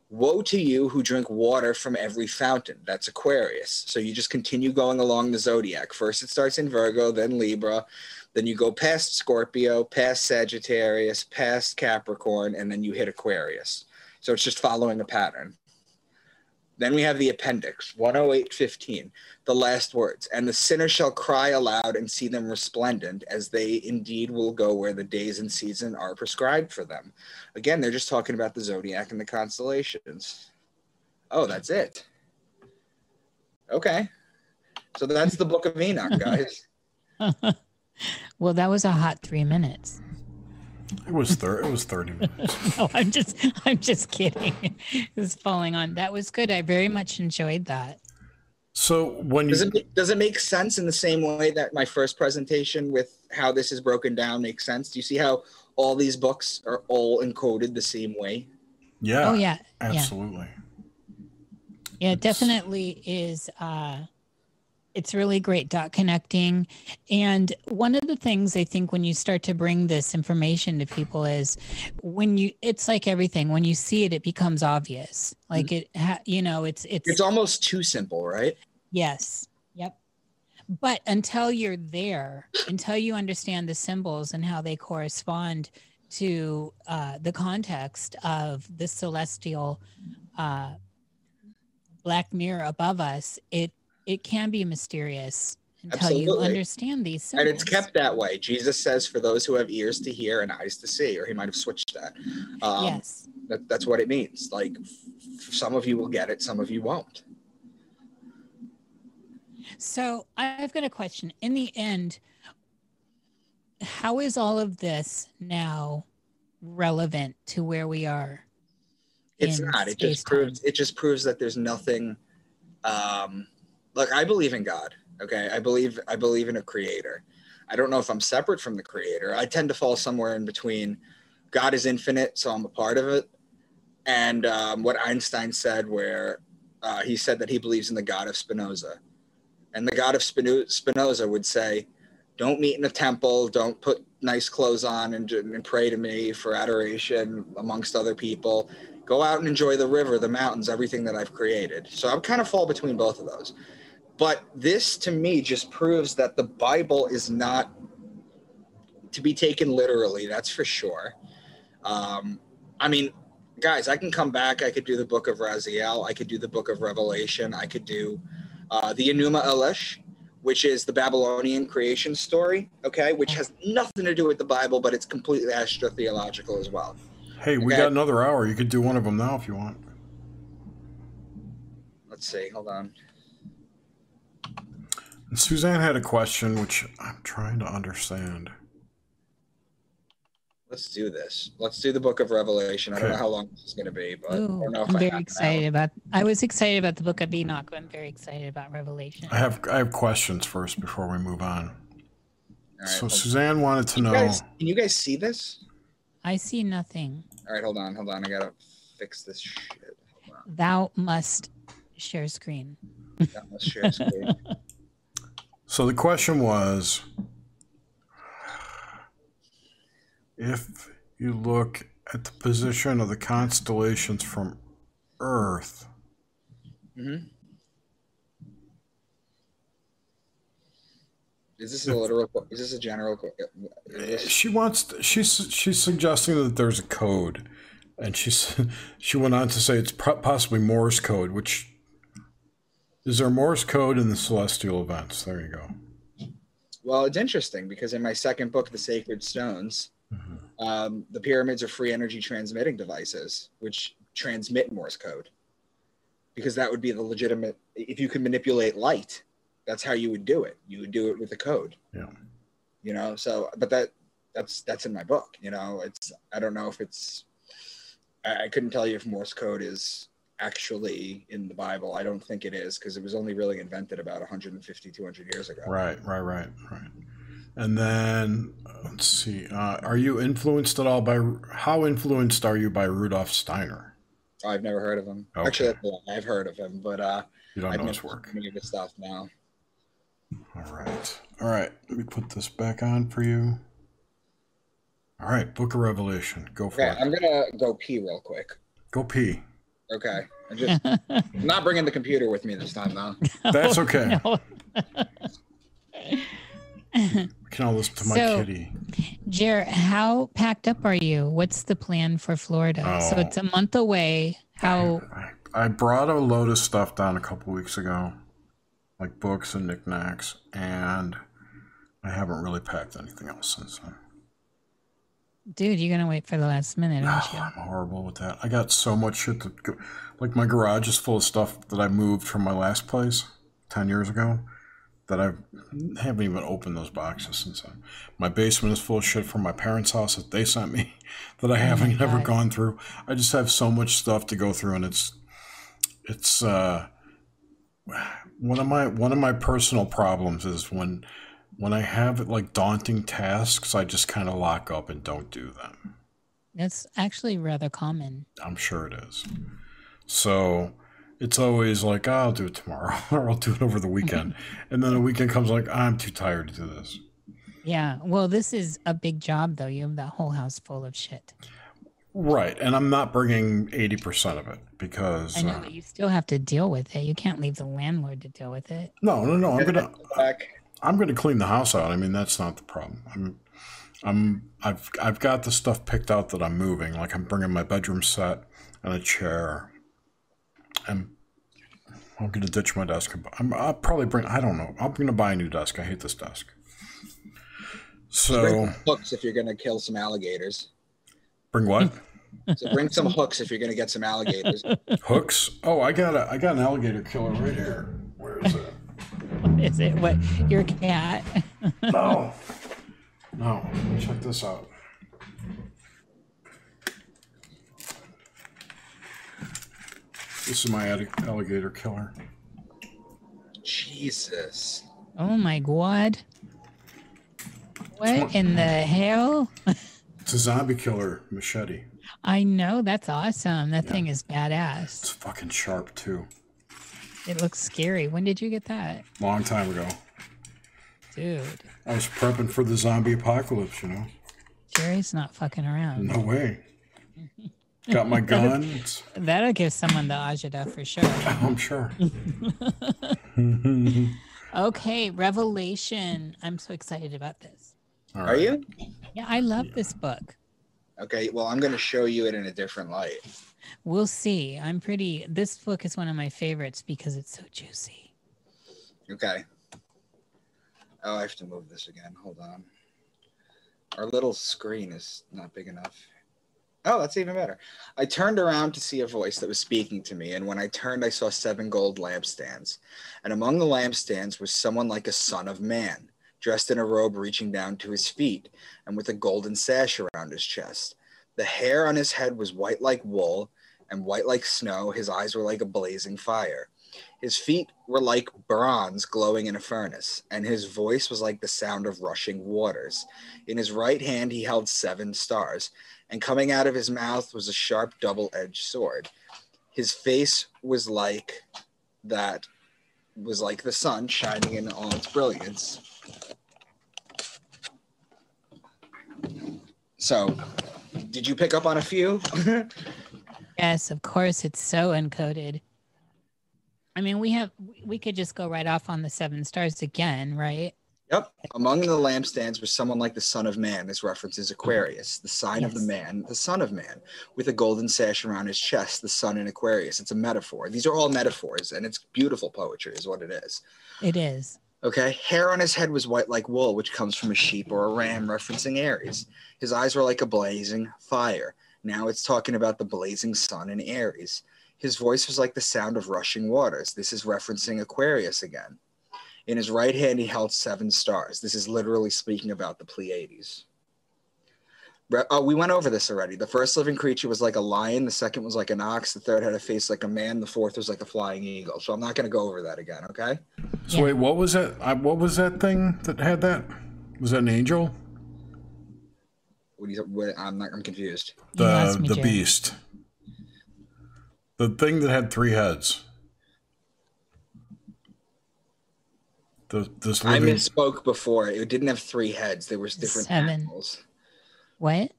C: Woe to you who drink water from every fountain. That's Aquarius. So you just continue going along the zodiac. First, it starts in Virgo, then Libra. Then you go past Scorpio, past Sagittarius, past Capricorn, and then you hit Aquarius. So it's just following a pattern. Then we have the appendix, 108.15, the last words. And the sinner shall cry aloud and see them resplendent, as they indeed will go where the days and season are prescribed for them. Again, they're just talking about the zodiac and the constellations. Oh, that's it. Okay. So that's the book of Enoch, guys.
B: well, that was a hot three minutes.
A: It was thir- it was 30 minutes.
B: no, I'm just I'm just kidding. It's falling on. That was good. I very much enjoyed that.
A: So when you
C: does it, does it make sense in the same way that my first presentation with how this is broken down makes sense? Do you see how all these books are all encoded the same way?
A: Yeah.
B: Oh yeah.
A: Absolutely.
B: Yeah, yeah it definitely is uh it's really great dot connecting. And one of the things i think when you start to bring this information to people is when you it's like everything. When you see it it becomes obvious. Like mm-hmm. it ha, you know it's it's
C: it's almost too simple right?
B: Yes. Yep. But until you're there until you understand the symbols and how they correspond to uh, the context of the celestial uh, black mirror above us it it can be mysterious until Absolutely. you understand these symbols.
C: And it's kept that way. Jesus says, for those who have ears to hear and eyes to see, or he might have switched that.
B: Um, yes.
C: That, that's what it means. Like, some of you will get it, some of you won't.
B: So I've got a question. In the end, how is all of this now relevant to where we are?
C: It's not. It just proves. It just proves that there's nothing. Um, look, I believe in God. Okay, I believe I believe in a creator. I don't know if I'm separate from the creator. I tend to fall somewhere in between. God is infinite, so I'm a part of it. And um, what Einstein said, where uh, he said that he believes in the God of Spinoza, and the God of Spinoza would say, "Don't meet in a temple. Don't put nice clothes on and, and pray to me for adoration amongst other people. Go out and enjoy the river, the mountains, everything that I've created." So I'm kind of fall between both of those. But this to me just proves that the Bible is not to be taken literally, that's for sure. Um, I mean, guys, I can come back. I could do the book of Raziel. I could do the book of Revelation. I could do uh, the Enuma Elish, which is the Babylonian creation story, okay, which has nothing to do with the Bible, but it's completely astrotheological as well.
A: Hey, we okay? got another hour. You could do one of them now if you want.
C: Let's see. Hold on.
A: Suzanne had a question, which I'm trying to understand.
C: Let's do this. Let's do the Book of Revelation. I don't know how long this is going to be, but Ooh, I
B: am very excited about. I was excited about the Book of Enoch. I'm very excited about Revelation.
A: I have I have questions first before we move on. Right, so Suzanne wanted to know.
C: Guys, can you guys see this?
B: I see nothing.
C: All right, hold on, hold on. I gotta fix this shit.
B: Thou must share screen.
C: Thou must share screen.
A: So the question was if you look at the position of the constellations from Earth.
C: Mm-hmm. Is this a literal? Is this a general?
A: This... She wants. she's she's suggesting that there's a code, and she's she went on to say it's possibly Morse code, which is there Morse code in the celestial events? There you go.
C: Well, it's interesting because in my second book, The Sacred Stones, mm-hmm. um, the pyramids are free energy transmitting devices, which transmit Morse code. Because that would be the legitimate, if you could manipulate light, that's how you would do it. You would do it with a code.
A: Yeah.
C: You know, so, but that, that's, that's in my book, you know, it's, I don't know if it's, I, I couldn't tell you if Morse code is actually in the Bible. I don't think it is because it was only really invented about 150, 200 years ago.
A: Right, right, right, right. And then let's see. Uh, are you influenced at all by how influenced are you by Rudolf Steiner?
C: Oh, I've never heard of him. Okay. Actually, I've heard of him, but uh,
A: you don't I've know his work.
C: Any of his stuff now.
A: All right, all right. Let me put this back on for you. All right, Book of Revelation. Go for it.
C: I'm gonna go pee real quick.
A: Go pee.
C: Okay. I just I'm not bringing the computer with me this time though.
A: That's oh, okay. No. we can all listen to my
B: so,
A: kitty.
B: Jer, how packed up are you? What's the plan for Florida? So
A: Oh.
B: it's a month away. How
A: I, I brought a load of stuff down a couple weeks ago, like books and knickknacks, and I haven't really packed anything else since then.
B: Dude, you're gonna wait for the last minute, aren't you?
A: I'm horrible with that. I got so much shit to go. Like my garage is full of stuff that I moved from my last place ten years ago. That I haven't even opened those boxes since then. My basement is full of shit from my parents' house that they sent me that I haven't ever gone through. I just have so much stuff to go through, and it's it's uh, one of my one of my personal problems is when when I have like daunting tasks, I just kind of lock up and don't do them.
B: That's actually rather common.
A: I'm sure it is. So it's always like, "Oh, I'll do it tomorrow or I'll do it over the weekend. and then the weekend comes like, I'm too tired to do this.
B: Yeah. Well, this is a big job, though. You have that whole house full of shit.
A: Right. And I'm not bringing 80% of it because.
B: I know,
A: uh,
B: but you still have to deal with it. You can't leave the landlord to deal with it.
A: no, no, no. I'm going to. I'm going to clean the house out. I mean, that's not the problem. I'm, I'm, I've, I've got the stuff picked out that I'm moving. Like I'm bringing my bedroom set and a chair. And I'm going to ditch my desk. I'm, I'll probably bring. I don't know. I'm going to buy a new desk. I hate this desk. So
C: Bring hooks if you're gonna kill some alligators.
A: bring what?
C: So bring some hooks if you're gonna get some alligators.
A: Hooks? Oh, I got a, I got an alligator killer right here. Is it?
B: What? Your cat?
A: No. No. Check this out. This is my alligator killer.
C: Jesus.
B: oh my god. What in the hell?
A: It's a zombie killer machete.
B: I know that's awesome. That thing is badass.
A: It's fucking sharp too.
B: It looks scary. When did you get that,
A: Long time ago.
B: dude?
A: I was prepping for the zombie apocalypse, you know.
B: Jerry's not fucking around.
A: No way. Got my gun. It's-
B: That'll give someone the agita for sure.
A: I'm sure.
B: Okay, Revelation. I'm so excited about this.
A: All
C: Are you?
B: Yeah, I love this book.
C: Okay, well I'm gonna show you it in a different light.
B: We'll see. I'm pretty. This book is one of my favorites because it's so juicy.
C: Okay. Oh, I have to move this again. Hold on. Our little screen is not big enough. Oh, that's even better. I turned around to see a voice that was speaking to me, and when I turned, I saw seven gold lampstands. And among the lampstands was someone like a son of man, dressed in a robe reaching down to his feet, and with a golden sash around his chest. The hair on his head was white like wool, and white like snow. His eyes were like a blazing fire. His feet were like bronze glowing in a furnace, and his voice was like the sound of rushing waters. In his right hand, he held seven stars, and coming out of his mouth was a sharp double edged sword. His face was like that, was like the sun shining in all its brilliance. So, did you pick up on a few?
B: Yes, of course, it's so encoded. I mean, we have we could just go right off on the seven stars again, right?
C: Yep. Among the lampstands was someone like the Son of Man. This references Aquarius, the sign of the man, the Son of Man, with a golden sash around his chest, the sun in Aquarius. It's a metaphor. These are all metaphors, and it's beautiful poetry, is what it is.
B: It is.
C: Okay. Hair on his head was white like wool, which comes from a sheep or a ram, referencing Aries. His eyes were like a blazing fire. Now it's talking about the blazing sun in Aries. His voice was like the sound of rushing waters. This is referencing Aquarius again. In his right hand, he held seven stars. This is literally speaking about the Pleiades. Re- Oh, we went over this already. The first living creature was like a lion. The second was like an ox. The third had a face like a man. The fourth was like a flying eagle. So I'm not going to go over that again. Okay.
A: So
B: Yeah.
A: wait, what was that? I, what was that thing that had that? Was that an angel?
C: What do you? What, I'm not. I'm confused.
B: You lost
A: The
B: me,
A: the
B: Jerry.
A: beast. The thing that had three heads. The this
C: I
A: living.
C: misspoke before. It didn't have three heads. There was different
B: Seven.
C: animals.
B: What?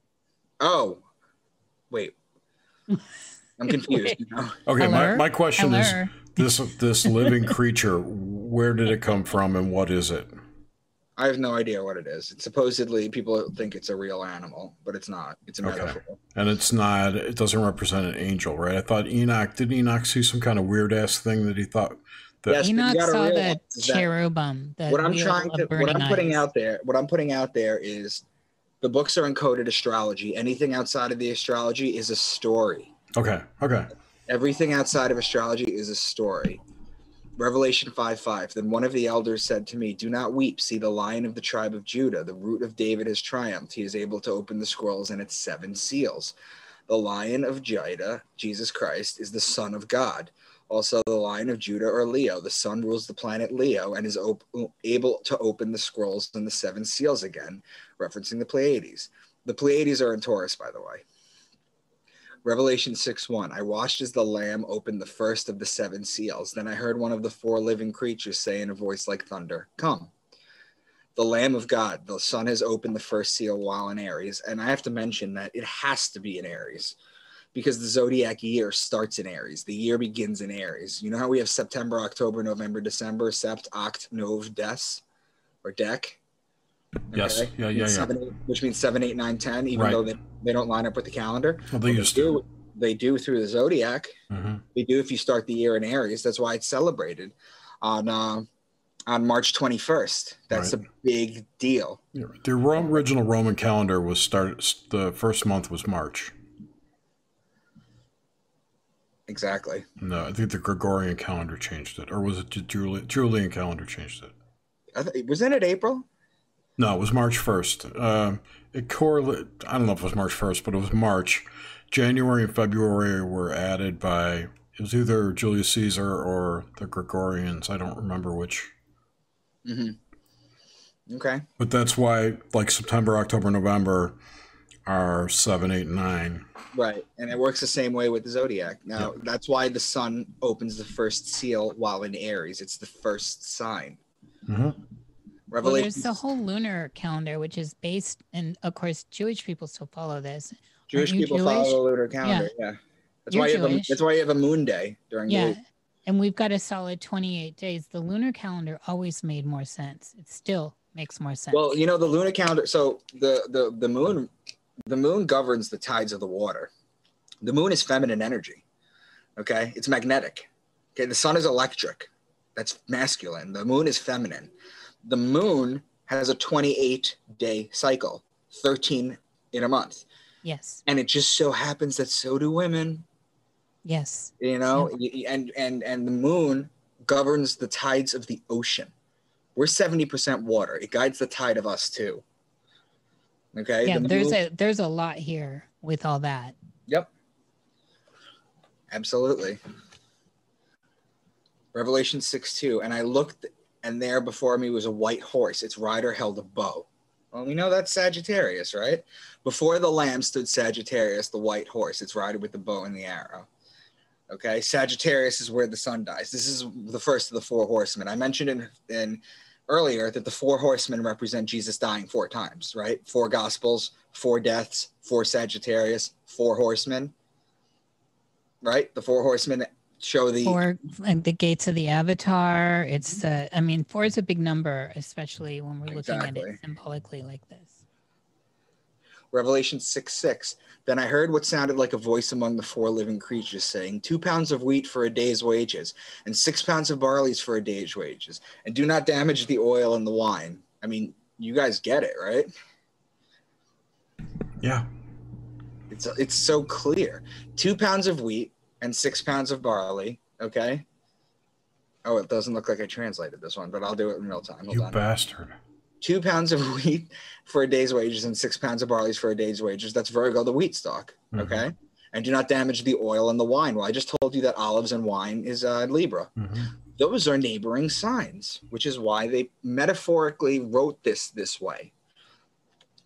C: Oh, wait. I'm confused. you?
A: Okay, my,
B: Hello?
A: my question is this this living creature. Where did it come from, and what is it?
C: I have no idea what it is. It's supposedly people think it's a real animal, but it's not. It's a
A: Okay.
C: metaphor.
A: And it's not. It doesn't represent an angel, right? I thought Enoch. didn't Enoch see some kind of weird ass thing that he thought? That,
C: Yes, but you
B: Enoch
C: gotta
B: saw the
C: that-
B: cherubim. The
C: what I'm
B: wheel
C: trying
B: of
C: to what
B: burning
C: I'm putting
B: eyes.
C: out there, what I'm putting out there is the books are encoded astrology. Anything outside of the astrology is a story.
A: Okay. Okay.
C: Everything outside of astrology is a story. Revelation 5 5. Then one of the elders said to me, Do not weep. See, the lion of the tribe of Judah, the root of David, has triumphed. He is able to open the scrolls and its seven seals. The lion of Judah, Jesus Christ, is the son of God. Also, the lion of Judah or Leo. The sun rules the planet Leo and is op- able to open the scrolls and the seven seals again, referencing the Pleiades. The Pleiades are in Taurus, by the way. Revelation 6 1. I watched as the Lamb opened the first of the seven seals. Then I heard one of the four living creatures say in a voice like thunder, Come. The Lamb of God, the Son has opened the first seal while in Aries. And I have to mention that it has to be in Aries because the zodiac year starts in Aries. The year begins in Aries. You know how we have September, October, November, December, Sept, Oct, Nov, Des, or Dec?
A: Yes. Yeah, yeah, yeah.
C: Seven, eight, which means seven, eight, nine, ten, even
A: Right.
C: though they, they don't line up with the calendar.
A: Well, they used to.
C: do, they do through the zodiac.
A: Mhm.
C: They do if you start the year in Aries. That's why it's celebrated on uh, on March 21st. That's
A: Right.
C: a big deal.
A: Yeah, The original Roman calendar was start. The first month was March.
C: Exactly.
A: No, I think the Gregorian calendar changed it, or was it the Juli- Julian calendar changed it?
C: I th- wasn't it April?
A: No, it was March first. Uh, it correlate. I don't know if it was March first, but it was March. January and February were added by. It was either Julius Caesar or the Gregorians. I don't remember which.
C: Mm-hmm. Okay.
A: But that's why, like September, October, November, are seven, eight, nine.
C: Right. And it works the same way with the zodiac. Now, that's why the sun opens the first seal while in Aries. It's the first sign.
A: Mm-hmm.
B: Well,
C: Revelation.
B: there's the whole lunar calendar, which is based, and of course, Jewish people still follow this.
C: Jewish people
B: Jewish?
C: follow the lunar calendar. Yeah. That's
B: You're
C: why you have a, that's why you have a moon day during the
B: Yeah.
C: week.
B: And we've got a solid 28 days. The lunar calendar always made more sense. It still makes more sense.
C: Well, you know the lunar calendar. So the the the moon, the moon governs the tides of the water. The moon is feminine energy. Okay, it's magnetic. Okay, the sun is electric. That's masculine. The moon is feminine. The moon has a 28 day cycle, 13 in a month,
B: yes.
C: and it just so happens that so do women.
B: Yes.
C: You know, Y- y- and and and the moon governs the tides of the ocean. We're 70% water. It guides the tide of us too. Okay.
B: Yeah,
C: The
B: there's
C: moon-
B: a there's a lot here with all that.
C: Yep. Absolutely. Revelation 6 2. And I looked, and there before me was a white horse. Its rider held a bow. Well, we know that's Sagittarius, right? Before the lamb stood Sagittarius, the white horse. It's rider with the bow and the arrow. Okay. Sagittarius is where the sun dies. This is the first of the four horsemen. I mentioned in, in earlier that the four horsemen represent Jesus dying four times, right? Four gospels, four deaths, four Sagittarius, four horsemen. Right? The four horsemen show the
B: Four like the gates of the avatar. It's the I mean, four is a big number, especially when we're looking at it symbolically like this.
C: Revelation 6 6. Then I heard what sounded like a voice among the four living creatures saying, Two pounds of wheat for a day's wages, and six pounds of barley for a day's wages, and do not damage the oil and the wine. I mean, you guys get it, right?
A: Yeah.
C: It's it's so clear. Two pounds of wheat and six pounds of barley. Okay. Oh, it doesn't look like I translated this one, but I'll do it in real time. Hold
A: You
C: on.
A: bastard.
C: Two pounds of wheat for a day's wages and six pounds of barley for a day's wages. That's Virgo, the wheat stock.
A: Mhm.
C: Okay. And do not damage the oil and the wine. Well, I just told you that olives and wine is uh, Libra.
A: Mhm.
C: Those are neighboring signs, which is why they metaphorically wrote this this way.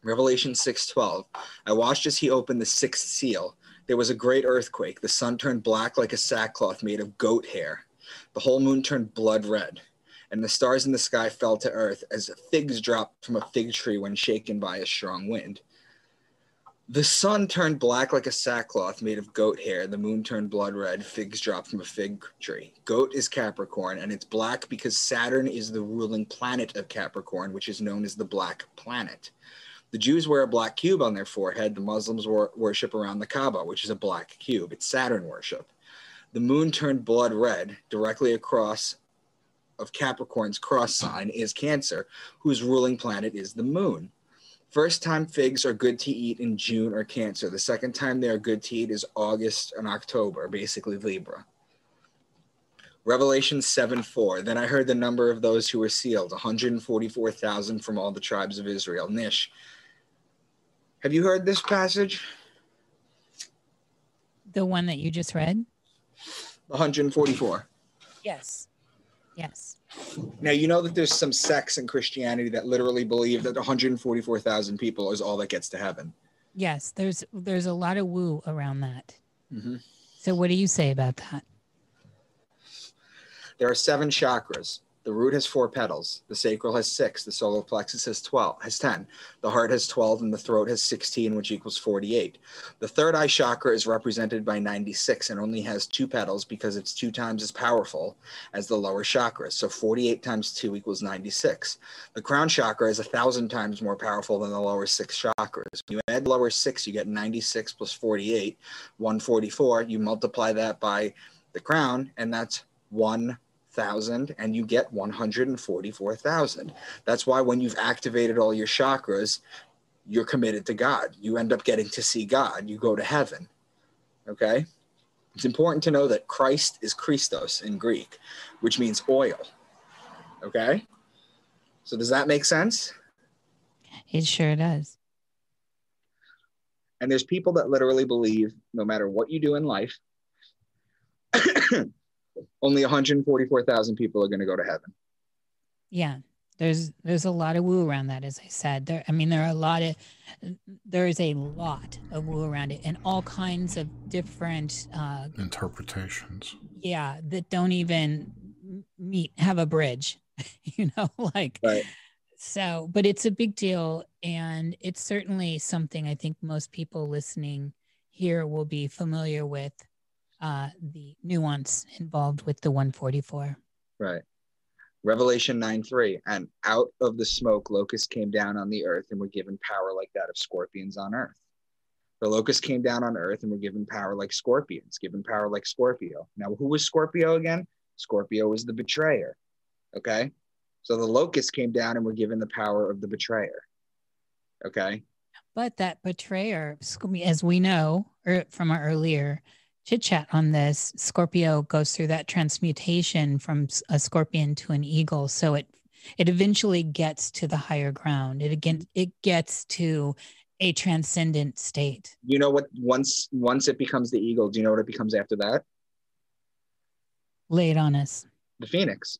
C: Revelation 6:12. I watched as he opened the sixth seal. There was a great earthquake. The sun turned black like a sackcloth made of goat hair. The whole moon turned blood red, and the stars in the sky fell to earth as figs dropped from a fig tree when shaken by a strong wind. The sun turned black like a sackcloth made of goat hair. The moon turned blood red. Figs dropped from a fig tree. Goat is Capricorn, and it's black because Saturn is the ruling planet of Capricorn, which is known as the Black Planet. The Jews wear a black cube on their forehead. The Muslims wor- worship around the Kaaba, which is a black cube. It's Saturn worship. The moon turned blood red directly across of Capricorn's cross sign is Cancer, whose ruling planet is the moon. First time figs are good to eat in June or Cancer. The second time they are good to eat is August and October, basically Libra. Revelation 7 4. Then I heard the number of those who were sealed 144,000 from all the tribes of Israel. Nish, have you heard this passage?
B: The one that you just read?
C: 144.
B: Yes. Yes.
C: Now, you know that there's some sects in Christianity that literally believe that 144,000 people is all that gets to heaven.
B: Yes, there's there's a lot of woo around that.
C: Mm-hmm.
B: So what do you say about that?
C: There are seven chakras. The root has four petals. The sacral has six. The solar plexus has 12, has 10. The heart has 12 and the throat has 16, which equals 48. The third eye chakra is represented by 96 and only has two petals because it's two times as powerful as the lower chakras. So 48 times 2 equals 96. The crown chakra is a thousand times more powerful than the lower six chakras. When you add lower six, you get 96 plus 48, 144. You multiply that by the crown, and that's one thousand and you get 144,000. That's why when you've activated all your chakras, you're committed to God. You end up getting to see God. You go to heaven. Okay? It's important to know that Christ is Christos in Greek, which means oil. Okay? So does that make sense?
B: It sure does.
C: And there's people that literally believe no matter what you do in life, only 144,000 people are going to go to heaven.
B: Yeah. There's there's a lot of woo around that, as I said. There, I mean, there are a lot of there is a lot of woo around it, and all kinds of different uh,
A: interpretations.
B: Yeah, that don't even meet have a bridge, you know, like
C: right.
B: so. But it's a big deal, and it's certainly something I think most people listening here will be familiar with uh, the nuance involved with the 144.
C: Right. Revelation 9 3. And out of the smoke, locusts came down on the earth and were given power like that of scorpions on earth. The locusts came down on earth and were given power like scorpions, given power like Scorpio. Now, who was Scorpio again? Scorpio was the betrayer. Okay. So the locusts came down and were given the power of the betrayer. Okay.
B: But that betrayer, as we know er, from our earlier chit chat on this, Scorpio goes through that transmutation from a scorpion to an eagle. So it it eventually gets to the higher ground. It again it gets to a transcendent state.
C: You know what? Once once it becomes the eagle, do you know what it becomes after that?
B: Lay it on us.
C: The phoenix.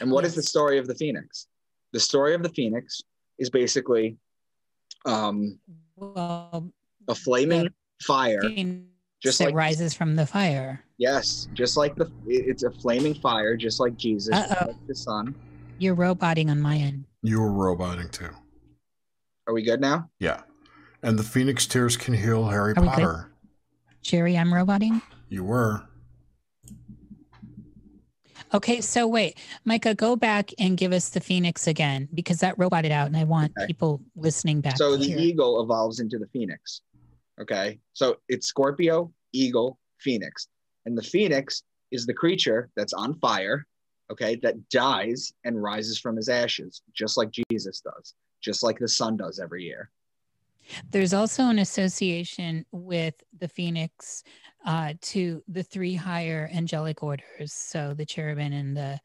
C: And what yes. is the story of the phoenix? The story of the phoenix is basically um, well, a flaming fire
B: just like rises from the fire.
C: Yes, just like the it's a flaming fire, just like Jesus, like the sun.
B: You're roboting on my end.
A: You were roboting too.
C: Are we good now?
A: Yeah. And the Phoenix Tears can heal Harry Are Potter.
B: Jerry, I'm roboting.
A: You were.
B: Okay, so wait, Micah, go back and give us the Phoenix again because that roboted out, and I want okay. people listening back.
C: So the hear. eagle evolves into the Phoenix. Okay. So it's Scorpio, Eagle, Phoenix. And the Phoenix is the creature that's on fire, okay, that dies and rises from his ashes, just like Jesus does, just like the sun does every year.
B: There's also an association with the Phoenix uh, to the three higher angelic orders. So the cherubim and the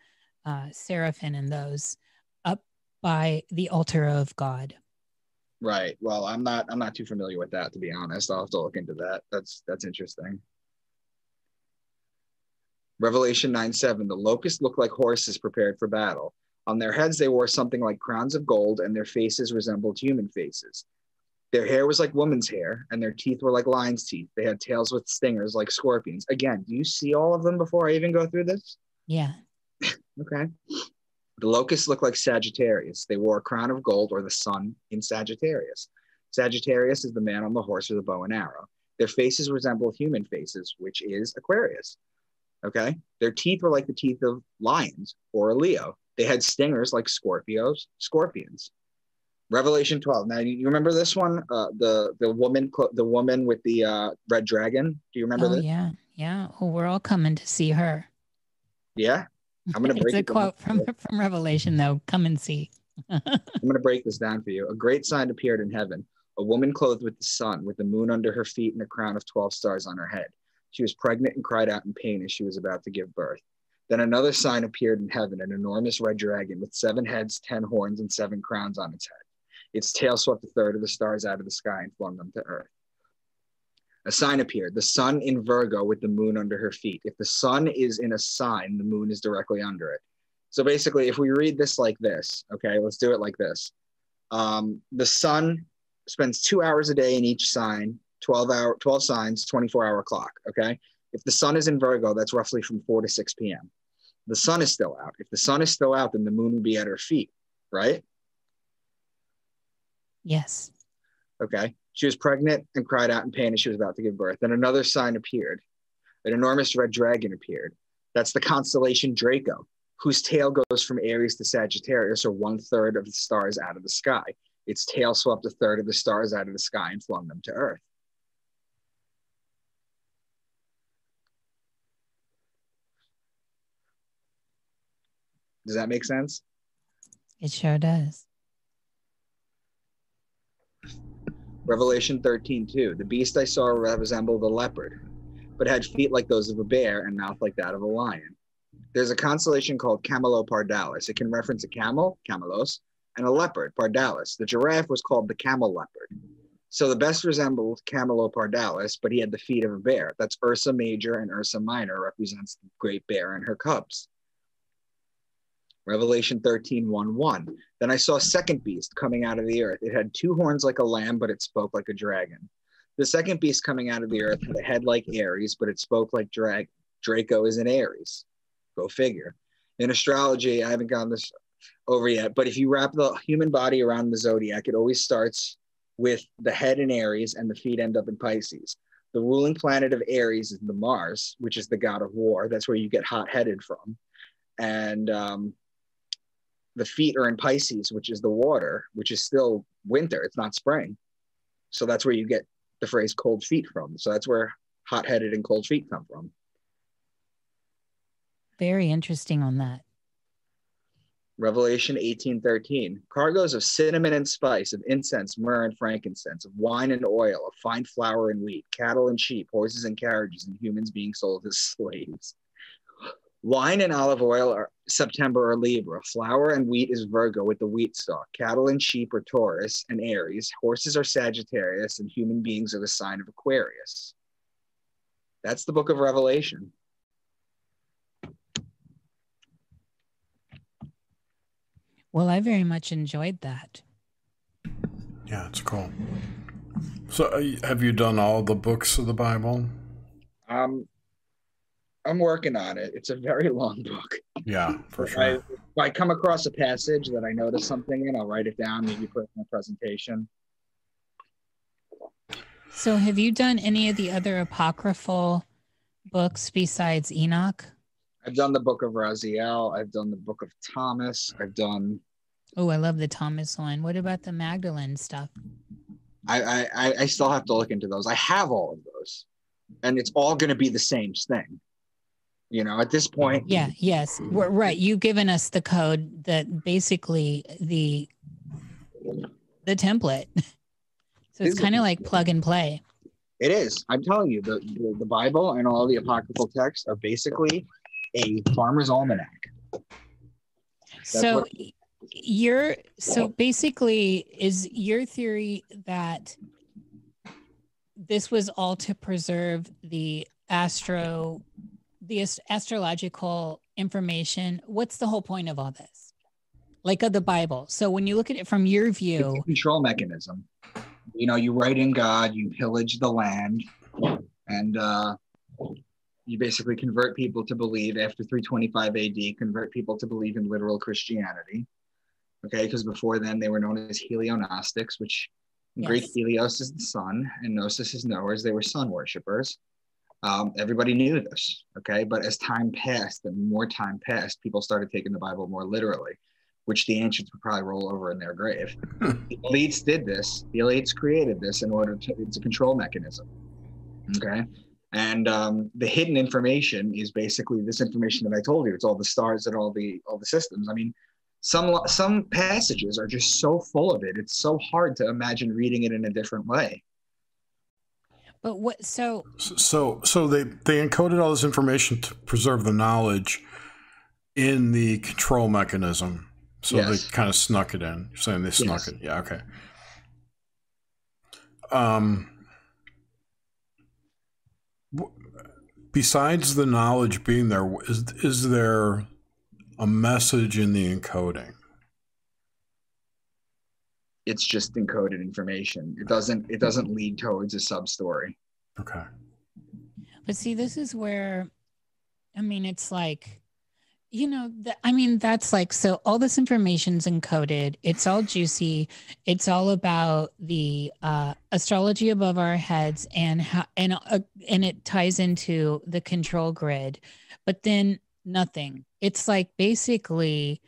B: uh, seraphim and those up by the altar of God.
C: Right. Well, I'm not I'm not too familiar with that to be honest. I'll have to look into that. That's that's interesting. Revelation 9 7. The locusts looked like horses prepared for battle. On their heads, they wore something like crowns of gold, and their faces resembled human faces. Their hair was like woman's hair, and their teeth were like lion's teeth. They had tails with stingers like scorpions. Again, do you see all of them before I even go through this?
B: Yeah.
C: okay. The locusts looked like Sagittarius. They wore a crown of gold or the sun in Sagittarius. Sagittarius is the man on the horse with a bow and arrow. Their faces resemble human faces, which is Aquarius. Okay. Their teeth were like the teeth of lions or a Leo. They had stingers like Scorpios, scorpions. Revelation 12. Now you remember this one? Uh, the the woman the woman with the uh, red dragon. Do you remember
B: oh,
C: this?
B: yeah. Yeah. Well, we're all coming to see her.
C: Yeah. I'm gonna break
B: it's a quote
C: down.
B: from from Revelation though. Come and see.
C: I'm gonna break this down for you. A great sign appeared in heaven. A woman clothed with the sun, with the moon under her feet and a crown of 12 stars on her head. She was pregnant and cried out in pain as she was about to give birth. Then another sign appeared in heaven, an enormous red dragon with seven heads, ten horns, and seven crowns on its head. Its tail swept a third of the stars out of the sky and flung them to earth. A sign appeared, the sun in Virgo with the moon under her feet. If the sun is in a sign, the moon is directly under it. So basically, if we read this like this, okay, let's do it like this. Um, the sun spends two hours a day in each sign, 12 hour, 12 signs, 24 hour clock. Okay. If the sun is in Virgo, that's roughly from 4 to 6 p.m. The sun is still out. If the sun is still out, then the moon would be at her feet, right?
B: Yes.
C: Okay. She was pregnant and cried out in pain as she was about to give birth. Then another sign appeared. An enormous red dragon appeared. That's the constellation Draco, whose tail goes from Aries to Sagittarius, or one third of the stars out of the sky. Its tail swept a third of the stars out of the sky and flung them to Earth. Does that make sense?
B: It sure does.
C: Revelation 13, 2. The beast I saw resembled a leopard, but had feet like those of a bear and mouth like that of a lion. There's a constellation called Camelopardalis. It can reference a camel, camelos, and a leopard, pardalis. The giraffe was called the camel leopard. So the best resembled Camelopardalis, but he had the feet of a bear. That's Ursa Major and Ursa Minor represents the great bear and her cubs. Revelation 13, 1, 1. Then I saw a second beast coming out of the earth. It had two horns like a lamb, but it spoke like a dragon. The second beast coming out of the earth had a head like Aries, but it spoke like drag. Draco is an Aries. Go figure. In astrology, I haven't gone this over yet, but if you wrap the human body around the zodiac, it always starts with the head in Aries and the feet end up in Pisces. The ruling planet of Aries is the Mars, which is the god of war. That's where you get hot headed from. And um, the feet are in Pisces, which is the water, which is still winter. It's not spring. So that's where you get the phrase cold feet from. So that's where hot headed and cold feet come from.
B: Very interesting on that.
C: Revelation 18:13. Cargoes of cinnamon and spice, of incense, myrrh and frankincense, of wine and oil, of fine flour and wheat, cattle and sheep, horses and carriages, and humans being sold as slaves. Wine and olive oil are September or Libra. Flour and wheat is Virgo with the wheat stalk. Cattle and sheep are Taurus and Aries. Horses are Sagittarius, and human beings are the sign of Aquarius. That's the book of Revelation.
B: Well, I very much enjoyed that.
A: Yeah, it's cool. So, uh, have you done all the books of the Bible?
C: Um, I'm working on it. It's a very long book.
A: Yeah, for sure.
C: I, if I come across a passage that I notice something in, I'll write it down, maybe put it in a presentation.
B: So, have you done any of the other apocryphal books besides Enoch?
C: I've done the book of Raziel. I've done the book of Thomas. I've done.
B: Oh, I love the Thomas one. What about the Magdalene stuff?
C: I I, I- I still have to look into those. I have all of those, and it's all going to be the same thing. You know, at this point,
B: Yeah, yes. We're, mm-hmm. right. You've given us the code that basically the the template. So it's kind of like plug and play.
C: it is. I'm telling you, the, the the Bible and all the apocryphal texts are basically a farmer's almanac.
B: So
C: what-
B: your so basically is your theory that this was all to preserve the astro the ast- astrological information what's the whole point of all this like of the bible so when you look at it from your view
C: control mechanism. You know, you write in God, you pillage the land, and uh, you basically convert people to believe after 325 AD, convert people to believe in literal Christianity. Okay, because before then they were known as Heliognostics, which In
B: Yes.
C: Greek, Helios is the sun, and Gnosis is knowers. They were sun worshippers. Um, everybody knew this, okay? But as time passed and more time passed, people started taking the Bible more literally, which the ancients would probably roll over in their grave. the elites did this. The elites created this in order to, it's a control mechanism, okay? And um, the hidden information is basically this information that I told you. It's all the stars and all the all the systems. I mean, some some passages are just so full of it. It's so hard to imagine reading it in a different way.
B: But what? So
A: So, so they they encoded all this information to preserve the knowledge in the control mechanism. So
C: Yes.
A: they kind of snuck it in. You're saying they snuck
C: Yes.
A: it? Yeah. Okay. Um. w- Besides the knowledge being there, is is there a message in the encoding?
C: It's just encoded information. It doesn't it doesn't lead towards a sub story.
A: Okay.
B: But see, this is where, I mean, it's like, you know, the, I mean, that's like, so all this information's encoded. It's all juicy. It's all about the uh, astrology above our heads and how, and, uh, and it ties into the control grid, but then nothing. It's like basically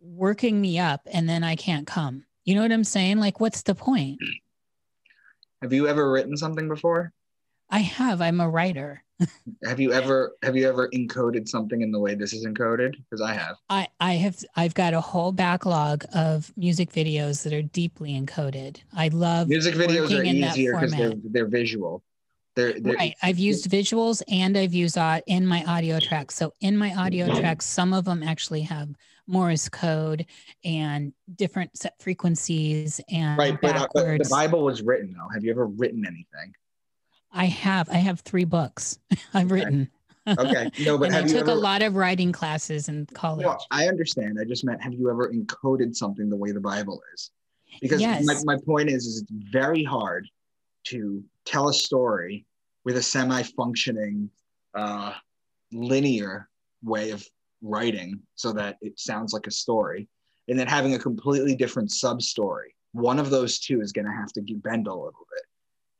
B: working me up and then I can't come. You know what I'm saying? Like, what's the point?
C: Have you ever written something before?
B: I have, I'm a writer.
C: Have you ever have you ever encoded something in the way this is encoded? Because I have.
B: I, I have I've got a whole backlog of music videos that are deeply encoded. I love
C: Music videos are
B: working in that
C: easier because they're they're visual. They're, they're
B: right. I've used visuals and I've used uh, in my audio tracks. So in my audio tracks, some of them actually have Morse code and different set frequencies and
C: right, but, uh, but the. Bible was written though. Have you ever written anything?
B: I have I have three books I've written.
C: Okay, no, but
B: I
C: have you
B: took
C: ever?
B: a lot of writing classes in college.
C: Well, I understand. I just meant, have you ever encoded something the way the Bible is? Because
B: Yes.
C: my, my point is, is it's very hard to tell a story with a semi-functioning, uh, linear way of writing, so that it sounds like a story, and then having a completely different sub-story. One of those two is going to have to bend a little bit.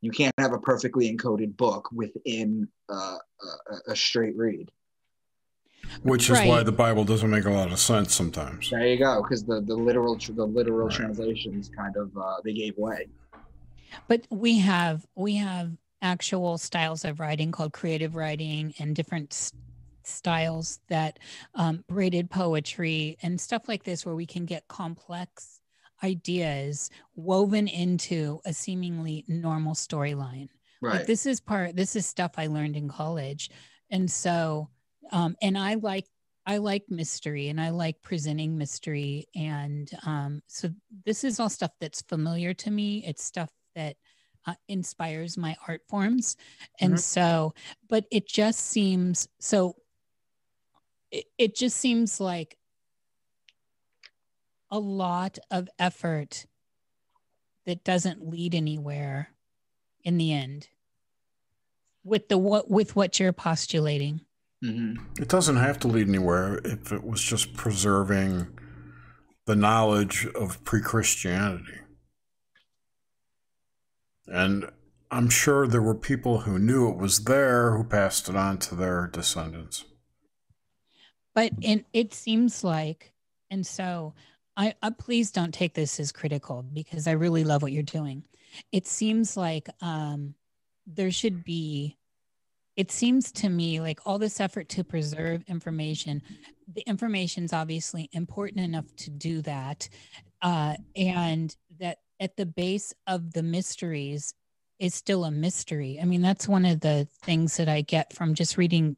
C: You can't have a perfectly encoded book within uh, a, a- a straight read.
A: Which is why the Bible doesn't make a lot of sense sometimes.
C: There you go, because the, the literal the literal
A: Right.
C: translations kind of uh, they gave way.
B: but we have we have actual styles of writing called creative writing and different s- styles that um, braided poetry and stuff like this where we can get complex ideas woven into a seemingly normal storyline.
C: Right.
B: like this is part this is stuff i learned in college. And so um and i like i like mystery and i like presenting mystery and um so this is all stuff that's familiar to me. It's stuff that uh, inspires my art forms and
C: Mhm.
B: so but it just seems so it, it just seems like a lot of effort that doesn't lead anywhere in the end with the what with what you're postulating
C: hmm
A: It doesn't have to lead anywhere if it was just preserving the knowledge of pre Christianity. And I'm sure there were people who knew it was there who passed it on to their descendants.
B: but it, it seems like and so I, I please don't take this as critical because i really love what you're doing it seems like um there should be it seems to me like all this effort to preserve information the information's obviously important enough to do that uh, and at the base of the mysteries is still a mystery i mean that's one of the things that i get from just reading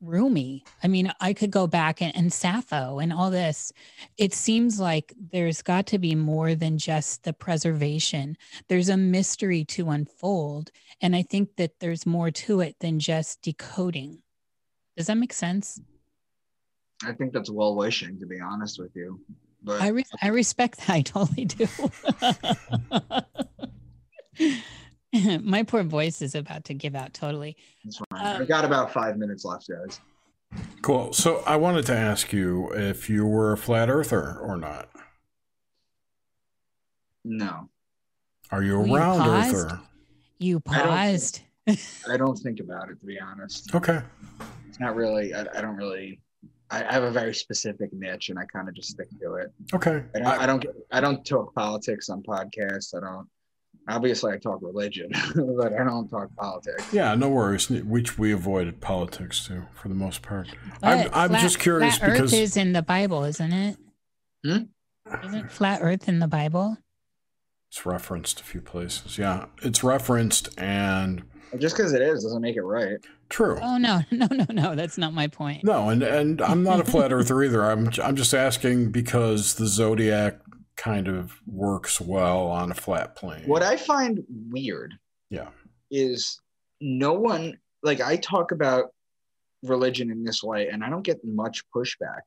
B: Rumi. I mean, I could go back and, and Sappho and all this. It seems like there's got to be more than just the preservation. There's a mystery to unfold. And I think that there's more to it than just decoding. Does that make sense?
C: I think that's well wishing, to be honest with you. But
B: I, re- I respect that. I totally do. My poor voice is about to give out totally.
C: it's fine.
B: um,
C: I've got about five minutes left, guys.
A: Cool. So I wanted to ask you if you were a flat earther or not.
C: No.
A: Are you a
B: Well,
A: round
B: paused.
A: earther?
B: You
C: I don't-
B: paused.
C: I don't think about it to be honest.
A: Okay.
C: It's not really. I, I don't really. I, I have a very specific niche, and I kind of just stick to it.
A: Okay.
C: I don't, I, don't. I don't talk politics on podcasts. I don't. Obviously, I talk religion, but I don't talk politics.
A: yeah, no worries. Which we avoided politics too, for the most part. I'm,
B: But
A: I'm
B: flat-
A: just curious
B: flat
A: because
B: Earth is in the Bible, isn't it?
C: Hmm?
B: Isn't flat Earth in the Bible?
A: it's referenced a few places. Yeah, it's referenced and
C: Just because it is doesn't make it right.
A: true.
B: Oh no, no, no, no. That's not my point.
A: No, and and I'm not a flat earther either. I'm I'm just asking because the zodiac kind of works well on a flat plane.
C: What I find weird,
A: Yeah.
C: is no one like I talk about religion in this way, and I don't get much pushback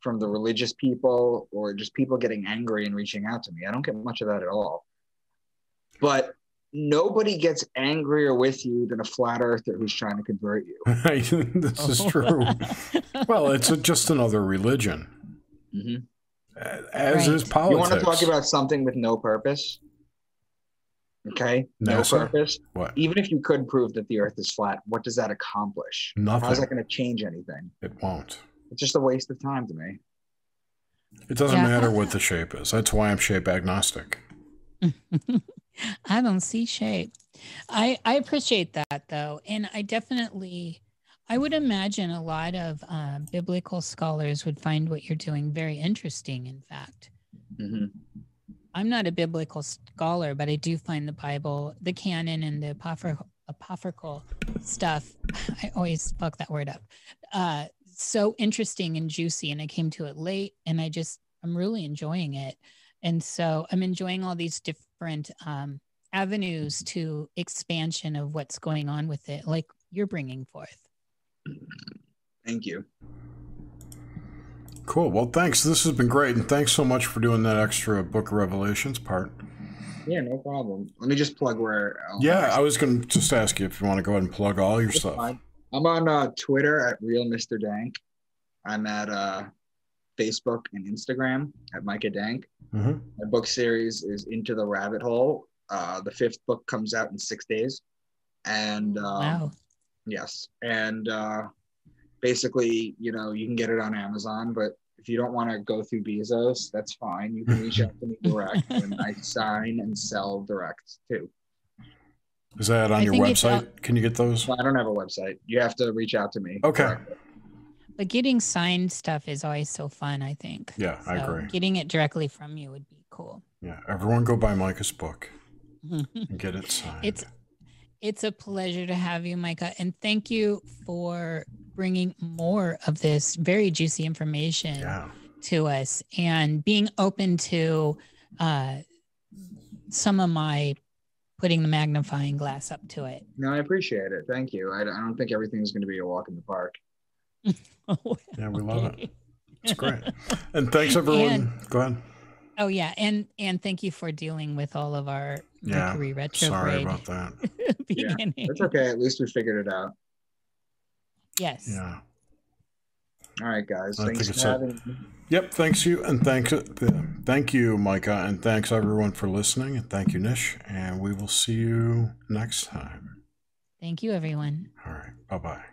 C: from the religious people or just people getting angry and reaching out to me. I don't get much of that at all. But nobody gets angrier with you than a flat earther who's trying to convert you.
A: this is true. well, it's a, just another religion,
C: Mhm.
A: as is
B: Right.
A: politics.
C: You want to talk about something with no purpose? Okay, no
A: NASA?
C: purpose.
A: what?
C: Even if you could prove that the Earth is flat, what does that accomplish? Nothing. How's that going to change anything?
A: It won't.
C: It's just a waste of time to me.
A: It doesn't
B: Yeah.
A: matter what the shape is. That's why I'm shape agnostic.
B: I don't see shape. I I appreciate that though, and I definitely, I would imagine a lot of uh, biblical scholars would find what you're doing very interesting. In fact,
C: hmm
B: I'm not a biblical scholar, but I do find the Bible, the canon, and the apocryphal, apocryphal stuff. I always fuck that word up. Uh, so interesting and juicy, and I came to it late, and I just I'm really enjoying it, and so I'm enjoying all these different um, avenues to expansion of what's going on with it, like you're bringing forth.
C: Thank you.
A: Cool. Well, thanks. This has been great, and thanks so much for doing that extra Book of Revelations part.
C: Yeah, no problem. Let me just plug where. I'll-
A: Yeah, I was going to just ask you if you want to go ahead and plug all your
C: That's
A: stuff.
C: fine. I'm on uh, Twitter at Real Mr. Dank. I'm at uh, Facebook and Instagram at Micah Dank.
A: hmm
C: My book series is Into the Rabbit Hole. Uh, the fifth book comes out in six days, and um,
B: wow.
C: Yes. And uh, basically, you know, you can get it on Amazon, but if you don't want to go through Bezos, that's fine. You can reach out to me direct, and I sign and sell direct too.
A: Is that on
B: I
A: your
B: think
A: website? Can you get those?
C: So I don't have a website. You have to reach out to me.
A: Okay.
C: directly.
B: But getting signed stuff is always so fun, I think.
A: Yeah, I agree.
B: Getting it directly from you would be cool.
A: Yeah, everyone go buy Micah's book and get it signed.
B: it's it's a pleasure to have you, Micah, and thank you for bringing more of this very juicy information
A: yeah,
B: to us and being open to uh, some of my putting the magnifying glass up to it.
C: No, I appreciate it. Thank you. I, I don't think everything's going to be a walk in the park.
A: Yeah, we love it. It's great. And thanks everyone.
B: And-
A: go ahead.
B: Oh yeah, and and thank you for dealing with all of our
A: Yeah,
B: Mercury
A: Sorry about that.
C: Yeah,
B: beginning.
C: That's okay. At least we figured it out.
B: Yes.
A: Yeah.
C: All right, guys.
A: I
C: Thanks
A: think
C: for
A: it's a-
C: having me.
A: Yep. Thanks you, and thanks, uh, thank you, Micah, and thanks everyone for listening, and thank you, Nish, and we will see you next time.
B: Thank you, everyone.
A: All right. Bye bye.